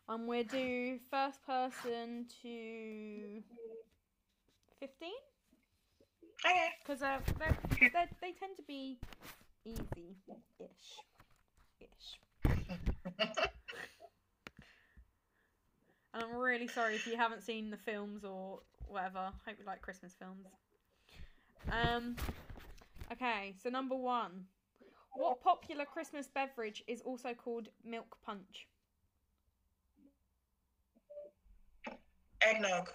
and we'll do first person to fifteen Okay. because uh, they're, they're, they tend to be easy-ish, ish. And I'm really sorry if you haven't seen the films or whatever. Hope you like Christmas films. Um. Okay, so number one. What popular Christmas beverage is also called milk punch? Eggnog.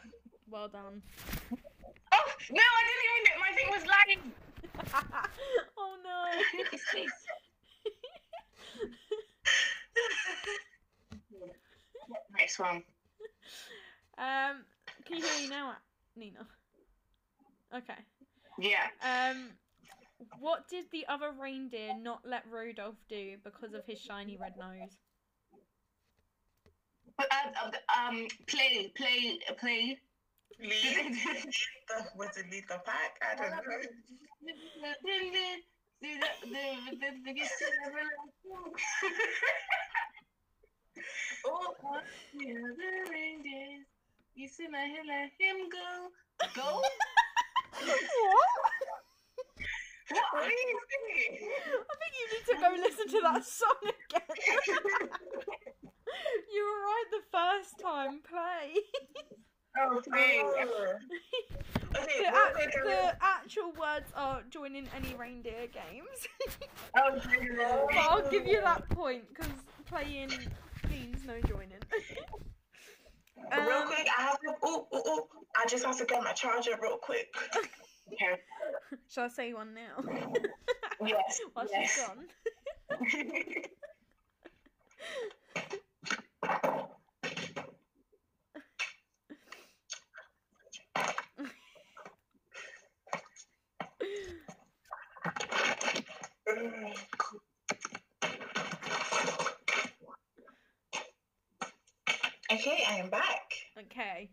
Well done. Oh no, I didn't even. My thing was lagging. oh no. Next one. Um, can you hear me now, Nina? Okay. Yeah. Um, what did the other reindeer not let Rudolph do because of his shiny red nose? But, uh, um, play, play, play. Lead. the, was it lead the pack? I don't know. oh, yeah, the reindeers. You see my hair, let him go. Go? what? What are you singing? I think you need to go listen to that song again. you were right the first time. Play. Oh, play. Oh. Okay, the, what act- the actual words are join in any reindeer games. Oh, but I'll give you that point because playing means no joining. real Um, quick, I have to. Oh, oh, oh! I just have to get my charger real quick. Okay. Shall I say one now? Yes. While yes. she's gone. Okay, I am back. Okay.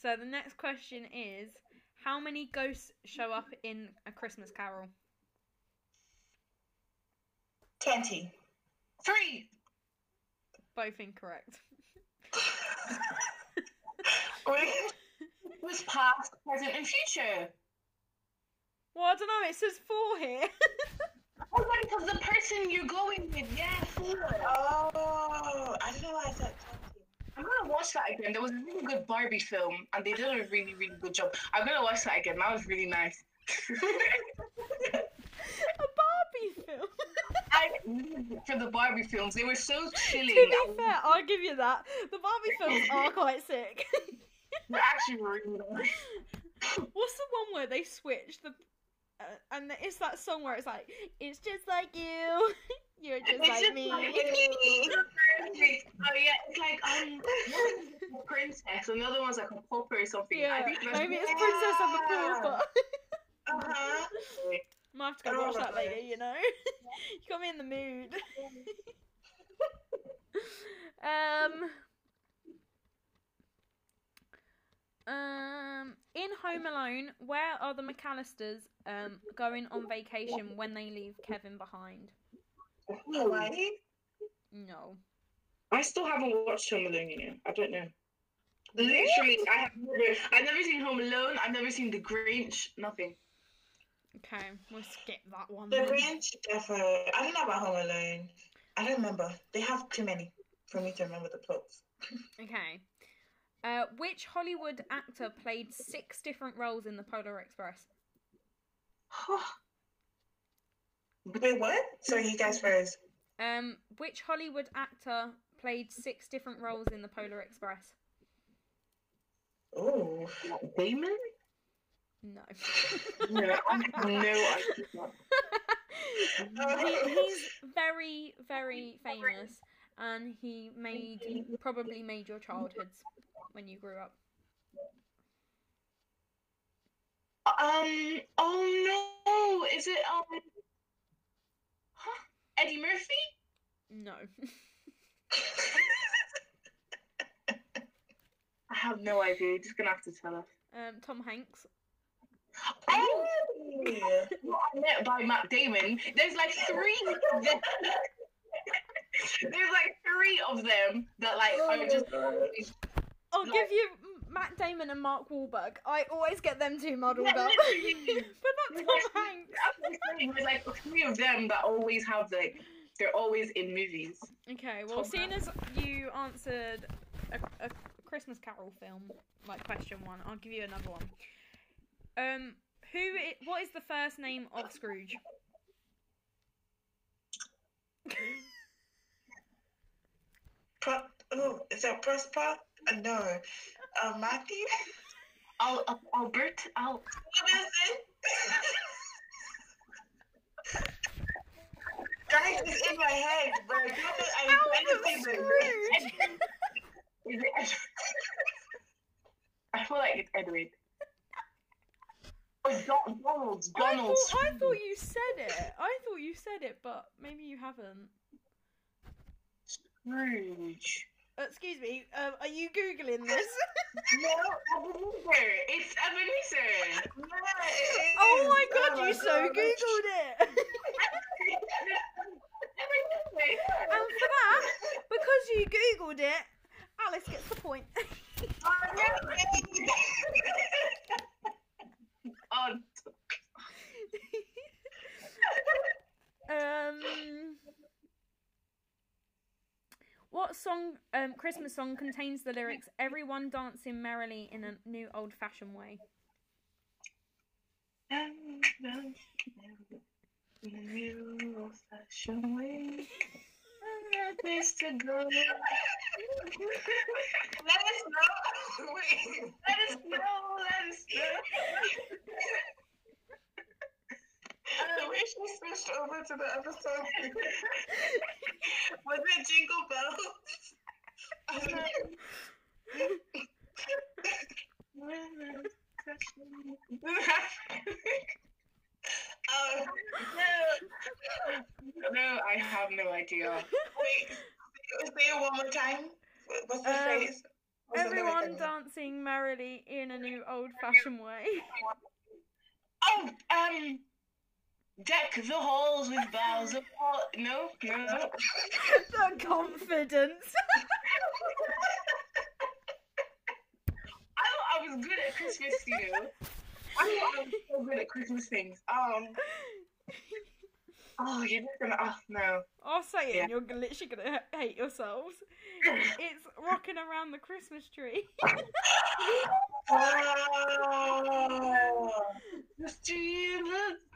So the next question is how many ghosts show up in a Christmas carol? Twenty. Three. Both incorrect. Who's past, present, and future? Well, I don't know, it says four here. Oh, because the person you're going with, yeah, four. Oh, I don't know why I. I'm gonna watch that again. There was a really good Barbie film, and they did a really, really good job. I'm gonna watch that again. That was really nice. a Barbie film. I for the Barbie films. They were so chilling. to be fair, I'll give you that. The Barbie films are quite sick. They're actually really nice. What's the one where they switch the uh, and it's that song where it's like, "It's just like you, you're just It's like just me." like oh yeah, it's like um, one a princess, and the other one's like a pauper or something. I Yeah, think that's- maybe it's Princess of the Pauper. Uh-huh. Might have to go watch that right. later, you know. you got me in the mood. um. Um, in Home Alone, where are the McAllisters um going on vacation when they leave Kevin behind? Hawaii? No. I still haven't watched Home Alone yet. I don't know. Literally, I have never. I've never seen Home Alone. I've never seen The Grinch. Nothing. Okay, we'll skip that one. The then. Grinch, definitely. I don't know about Home Alone. I don't remember. They have too many for me to remember the plots. Okay. Uh, which Hollywood actor played six different roles in the Polar Express? Wait, what? Sorry, you guys froze. Um, which Hollywood actor played six different roles in the Polar Express? Oh, Damon? No. No, I no idea. he, he's very, very famous, and he made probably made your childhoods when you grew up. Um. Oh no! Is it um? Huh? Eddie Murphy? No. I have no idea. You're just gonna have to tell us. Um, Tom Hanks. Oh, what I meant by Matt Damon. There's like three. of them. There's like three of them that like are just. I'll Like- give you Matt Damon and Mark Wahlberg. I always get them two muddled Yeah, up, but not Tom Hanks. That's what I'm saying. There's like three of them that always have like they're always in movies. Okay, well, Tom seeing as you answered a, a Christmas Carol film, like question one, I'll give you another one. Um, who? What is the first name of Scrooge? Pro- oh, is that Prosper? Uh, no. Uh, Matthew? Al- Al- Albert, Al- What is it? Guys, it's in my head, but I don't know. I'm trying to it. Scrooge. is it Ed- I feel like it's Edward. Oh, Don- Donald, I thought, I thought you said it. I thought you said it, but maybe you haven't. Scrooge. Uh, excuse me. Um, are you googling this? No, Ebenezer. It's Ebenezer. It oh my god, you my so God. googled it. and for that, because you googled it, Alice gets the point. Oh, um, what song, um, Christmas song contains the lyrics "Everyone dancing merrily in a new old-fashioned way"? Let us know. Let us know. Let us know. The way she switched over to the other song. Was it Jingle Bells? I don't know. Uh, no, I have no idea. wait, say it one more time. What's the Um, phrase? What's Everyone again? dancing merrily in a new old-fashioned way. Oh, um, deck the halls with boughs of hol- No, no. the confidence. I thought I was good at Christmas, you know. I thought I was so good at Christmas things. Um. Oh, you're just gonna. Oh no. I'll say it, Yeah. and you're literally gonna hate yourselves. It's rocking around the Christmas tree. Oh. The stream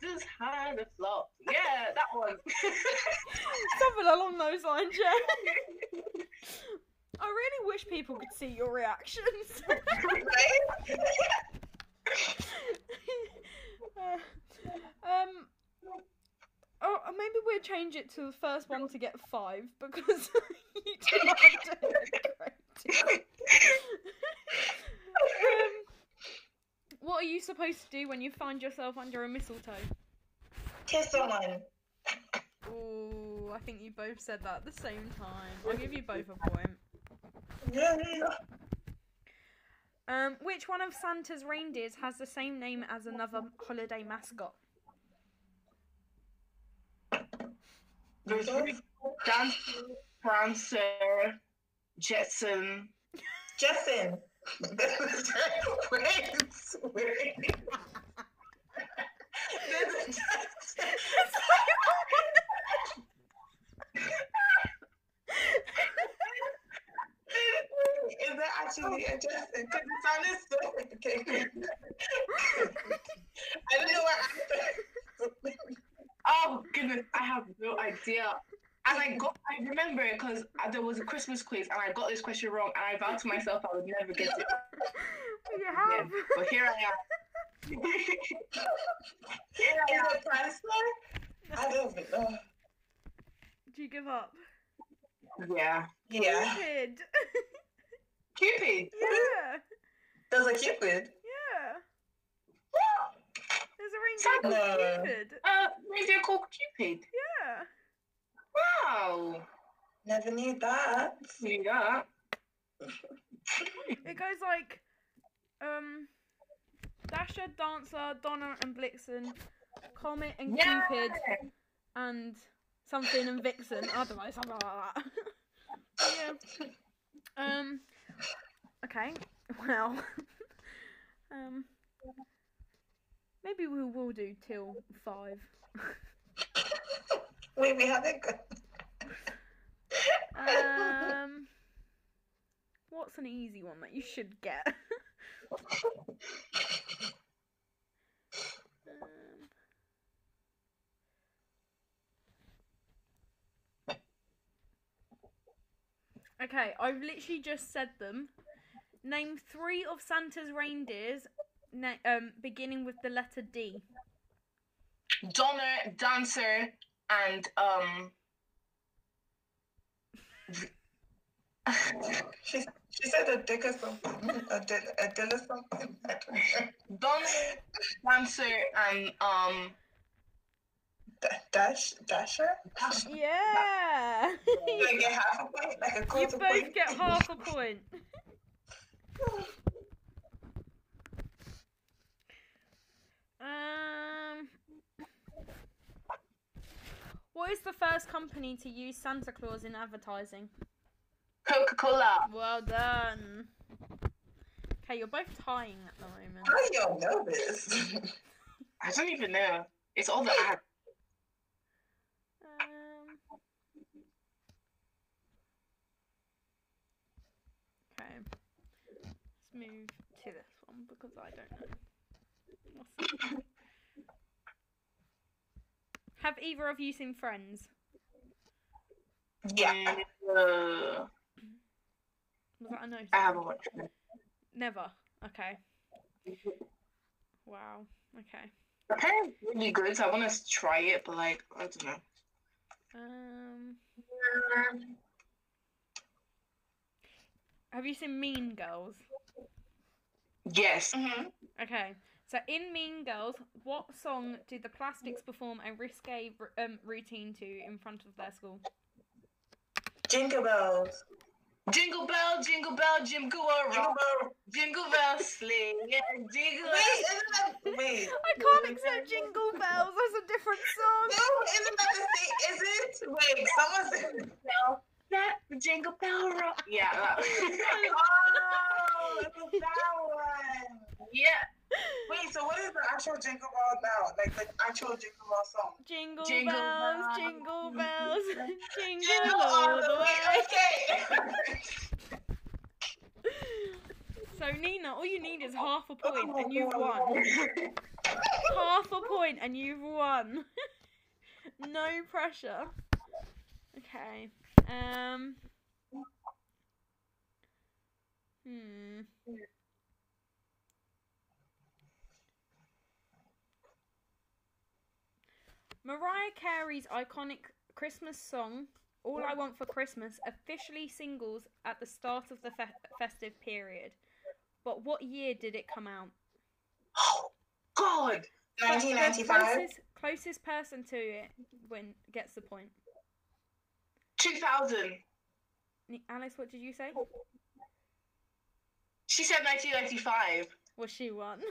just the flop. Yeah, that one. Something along those lines, yeah. I really wish people could see your reactions. Uh, um. Oh, maybe maybe we'll change it to the first one to get five because you two are doing great. Um, what are you supposed to do when you find yourself under a mistletoe? Kiss someone. Oh, I think you both said that at the same time. I'll give you both a point. Yeah. Um, which one of Santa's reindeers has the same name as another holiday mascot? Rudolph? Dancer, Prancer, Jetson. Jetson. Jessen. Wait, wait. There's a Jessen. Is that actually a Jessen? Because it sounded so okay. I don't know what I said. Oh goodness, I have no idea. And I got, I remember it because there was a Christmas quiz and I got this question wrong and I vowed to myself I would never get it. you have. But here I am. here I am. it I don't even know. Do you give up? Yeah. Yeah. Cupid. Cupid. yeah. There's a Cupid. Yeah. There's a reindeer called Cupid. Uh, reindeer called Cupid. Yeah. Wow. Never knew that. Knew that. It goes like um Dasher, Dancer, Donner and Blitzen, Comet and Yeah. Cupid and something and Vixen. I don't something like that. yeah. Um okay. Well um maybe we will do till five. Wait, we haven't got. Um what's an easy one that you should get? Um, okay, I've literally just said them. Name three of Santa's reindeers, na- um, beginning with the letter D. Donner, Dancer, and um. She, she said a dick or something. A dill, a dill or something. I don't know. Dancer, and um. Da- Dash, dasher? Yeah, Do I get half a point? Like a you both point? get half a point. Um, what is the first company to use Santa Claus in advertising? Coca Cola. Well done. Okay, you're both tying at the moment. How do y'all know this? I don't even know. It's all the ads. Um, okay, let's move to this one because I don't know. What's that? Have either of you seen Friends? yeah. Uh, Was that a no? I haven't watched it. Never. Okay. Wow. Okay. Apparently, it's really good. So I want to try it, but like, I don't know. Um, have you seen Mean Girls? Yes. hmm Okay. So in Mean Girls, what song do the Plastics perform a risque um, routine to in front of their school? Jingle bells. Jingle bell, jingle bell, jingle all Jingle rock, bell. jingle bell sleigh, yeah, jingle. Wait, isn't that wait? I can't accept Jingle Bells. That's a different song. No, isn't that the same? Is it? Wait, someone said. bell, that jingle bell rock. Yeah. That. Oh, it's that one. yeah. Wait, so what is the actual jingle bell now? Like the actual jingle bell song? Jingle, Jingle bells, bells. jingle bells, jingle, Jingle all the way. Okay. So Nina, all you need is half a point and you've won. Half a point and you've won. no pressure. Okay. Um. Hmm. Mariah Carey's iconic Christmas song, All I Want for Christmas, officially singles at the start of the fe- festive period. But what year did it come out? Oh, God. 1995. Closest, closest person to it win gets the point. 2000. Alice, what did you say? She said 1995. Was she one?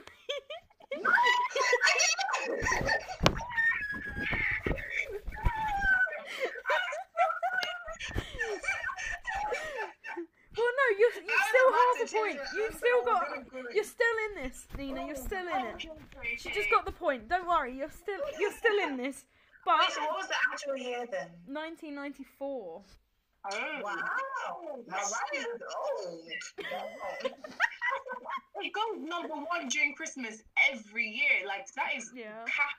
well, no, you you still half a point. You've still got. You're still in this, Nina. You're still in it. She just got the point. Don't worry. You're still you're still in this. But Wait, so what was the actual year then? 1994. Oh. Wow. Mariah's old. It goes number one during Christmas every year. Like, that is Yeah. ca-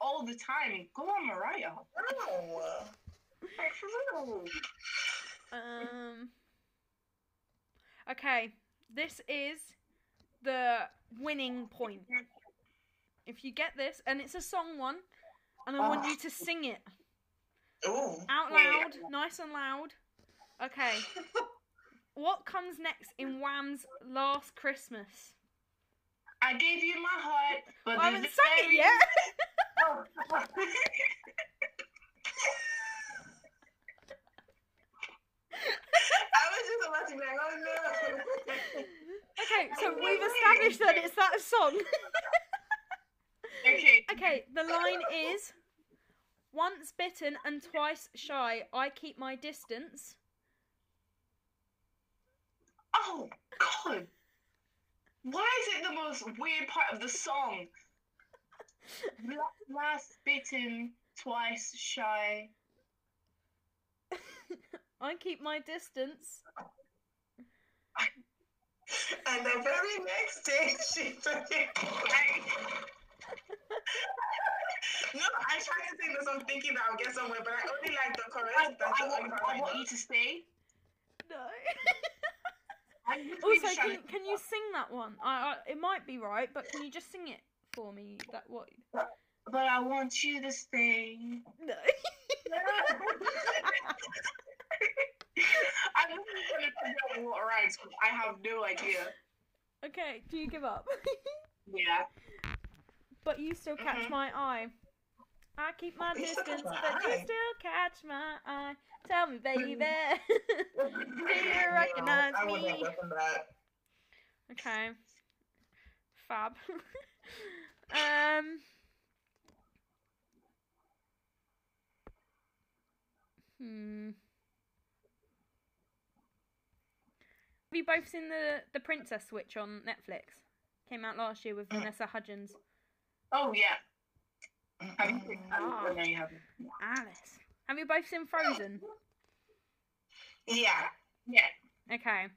all the time. Go on, Mariah. Wow. Like, for real. Um. Okay, this is the winning point. If you get this, and it's a song one, and I want you to sing it Ooh. out Yeah. loud, nice and loud. Okay. What comes next in Wham's Last Christmas? I gave you my heart, but I the haven't sang it yet. I was just about to like, oh no. okay, so we've established that it's that song. okay. okay, the line is Once bitten and twice shy, I keep my distance. Oh, God. Why is it the most weird part of the song? Last bitten, twice shy. I keep my distance. And the very next day, she took it. no, I tried to sing this. I'm thinking that I'll get somewhere, but I only like the chorus. I, That's I, want, I I want you to stay. No. Also, can, trying can you sing that one? I, I, it might be right, but can you just sing it for me? That what? But I want you to stay. No. I'm literally trying to figure out what rhymes, but I have no idea. okay, do you give up? Yeah. but you still catch Mhm. my eye. I keep my You distance, but you still catch my eye. Tell me, baby, do you recognize I me? Okay. Fab. um. Hmm. Have you both seen the the Princess Switch on Netflix? Came out last year with Mm. Vanessa Hudgens. Oh, yeah. Have you seen oh, no, you haven't. Alice. Have you both seen Frozen? Yeah. Yeah. Okay.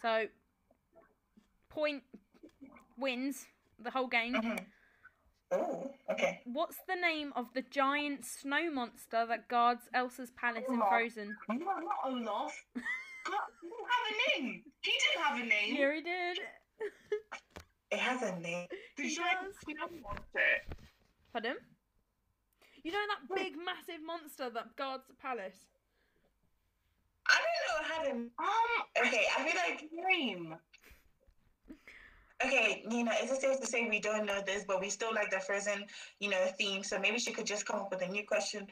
So point wins the whole game. Mhm. Oh, okay. What's the name of the giant snow monster that guards Elsa's palace in Frozen? Not Olaf. God, he didn't have a name. He didn't have a name. Yeah, he did. It has a name. The He giant does. snow monster. Pardon? You know that big, massive monster that guards the palace? I don't know how to. Um, Okay, I feel like. name. Okay, Nina, is it safe to say we don't know this, but we still like the Frozen, you know, theme? So maybe she could just come up with a new question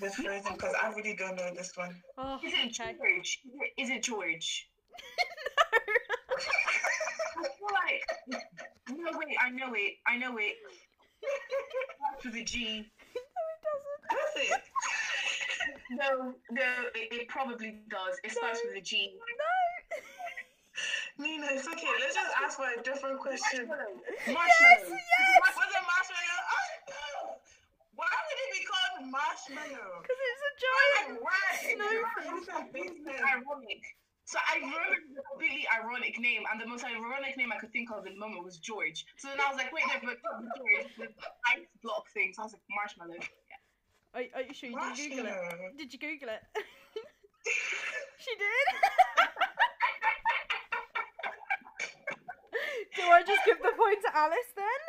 with Frozen because I really don't know this one. Oh, Is it okay. George? Is it George? no. I feel like. No, wait, I know it. I know it. Starts with a G. That's it. Doesn't. Does it? no, no, it, it probably does. It starts with a G. No. Nina, it's okay. Let's just ask for a different question. Marshmallow. Yes, Was yes! it marshmallow? Oh, why would it be called marshmallow? Because it's a giant. Snowflake. Ironic. So I remember the completely ironic name, and the most ironic name I could think of in the moment was George. So then I was like, wait, no, but George, the ice block thing. So I was like, marshmallow. Yeah. Are, are you sure you did Google it? Did you Google it? she did. Do I just give the point to Alice then?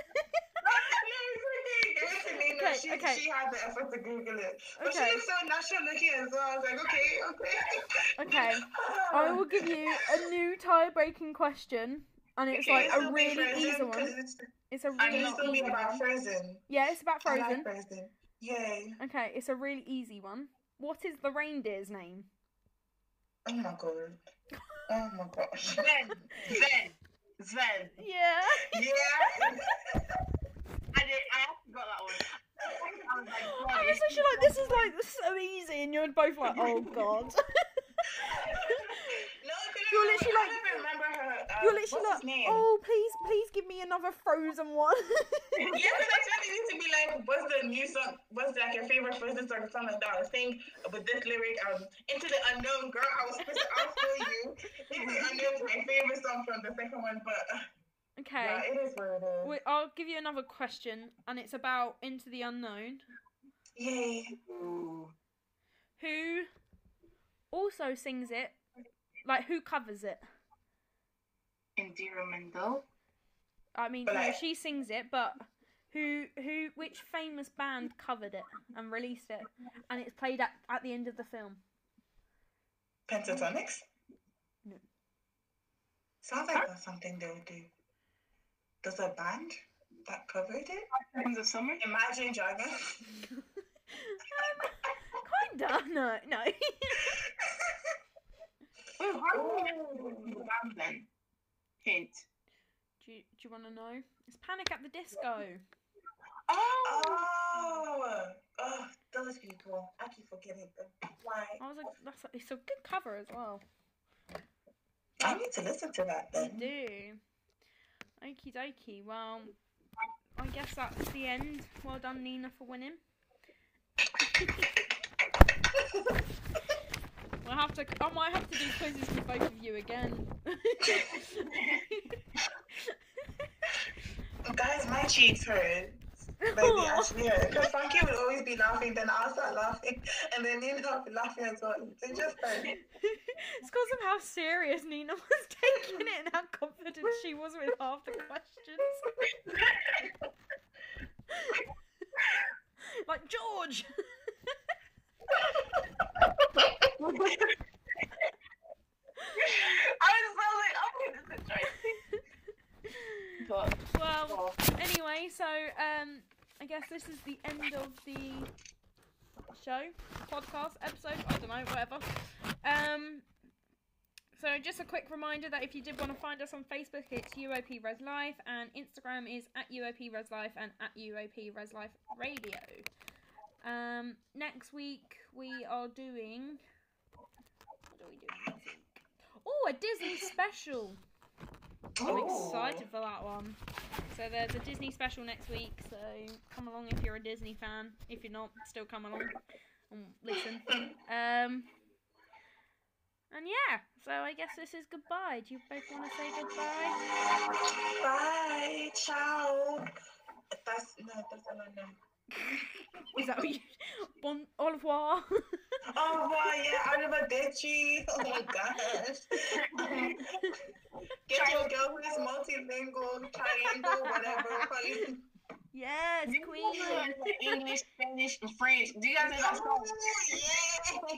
No, it's okay. Give it to Nina. Okay, she, had the effort to Google it. But Okay. she looks so natural looking as well. I was like, okay, okay. Okay. I will give you a new tie-breaking question, and it's Okay, like a really Frozen, easy one. It's, It's a really it'll still about. Frozen. Yeah, it's about I like Frozen. Frozen. Yay. Okay, it's a really easy one. What is the reindeer's name? Oh my god. Oh my gosh. Zen, Zen, Zen. Yeah. yeah. I did. I got that one. I was like, I was it's like, this is like so easy, and you're both like, oh god. No, 'cause You're literally like- remember her. Uh, You're literally like, oh please, please give me another Frozen one. Yeah, because I thought it used to be like, what's the new song? What's like your favorite Frozen song something that? I was saying with this lyric, um, Into the Unknown, girl, I was supposed to outflow you. Into the Unknown is my favorite song from the second one, but uh, okay. yeah, it is what it is. Wait, I'll give you another question, and it's about Into the Unknown. Yay. Ooh. Who also sings it? Like, who covers it? Idina Menzel. I mean, But no, she sings it, but who, who, which famous band covered it and released it, and it's played at, at the end of the film? Pentatonix? No. Sounds like that's something they would do. There's a band that covered it? Seconds of Summer. Imagine Dragons. Kinda, no, no. Wait, how do you the band then? Hint. do you, do you want to know? It's Panic at the Disco. Oh. Oh, oh, those people. I keep forgetting them. Why? I was like, that's a, it's a good cover as well. I need to listen to that then. You then. do. Okie dokie. Well, I guess that's the end. Well done, Nina, for winning. We'll have to. I might have to do quizzes with both of you again. Guys, my cheeks hurt. Actually. Because Frankie would always be laughing, then I'll start laughing, and then Nina will be laughing as well. Just hurt. it's because of how serious Nina was taking it and how confident she was with half the questions. like George. I was like, okay, this is interesting. But Well, well, anyway, so um, I guess this is the end of the show, podcast, episode. I don't know, whatever. Um, so just a quick reminder that if you did want to find us on Facebook, it's UOP Res Life, and Instagram is at UOP Res Life and at UOP Res Life Radio. Um, next week we are doing. What are we doing next week? Oh, a Disney special. I'm excited for that one. So there's a Disney special next week, so come along if you're a Disney fan. If you're not, still come along and listen. Um, and yeah, so I guess this is goodbye. Do you both want to say goodbye? Bye. Ciao. That's no, that's not no. Is that what you? Bon au revoir. Oh boy, yeah, arrivederci. Oh my gosh. Get your girl who is multilingual, trilingual, whatever. Call it. yes, you queen. English, Spanish, and French. Do you guys know that song? Oh,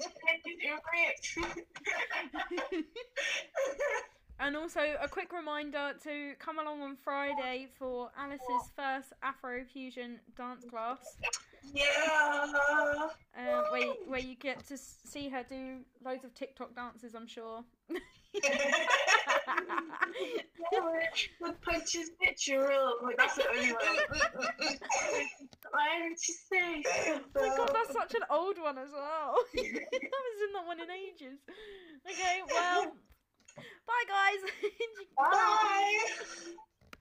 Spanish and French. And also a quick reminder to come along on Friday for Alice's first Afrofusion dance class. yeah. uh, where you, where you get to see her do loads of TikTok dances. I'm sure. What punches picture up? Like, that's the only one. Why did you say? oh my god, that's such an old one as well. I haven't seen that one in ages. Okay, well, bye guys. Bye.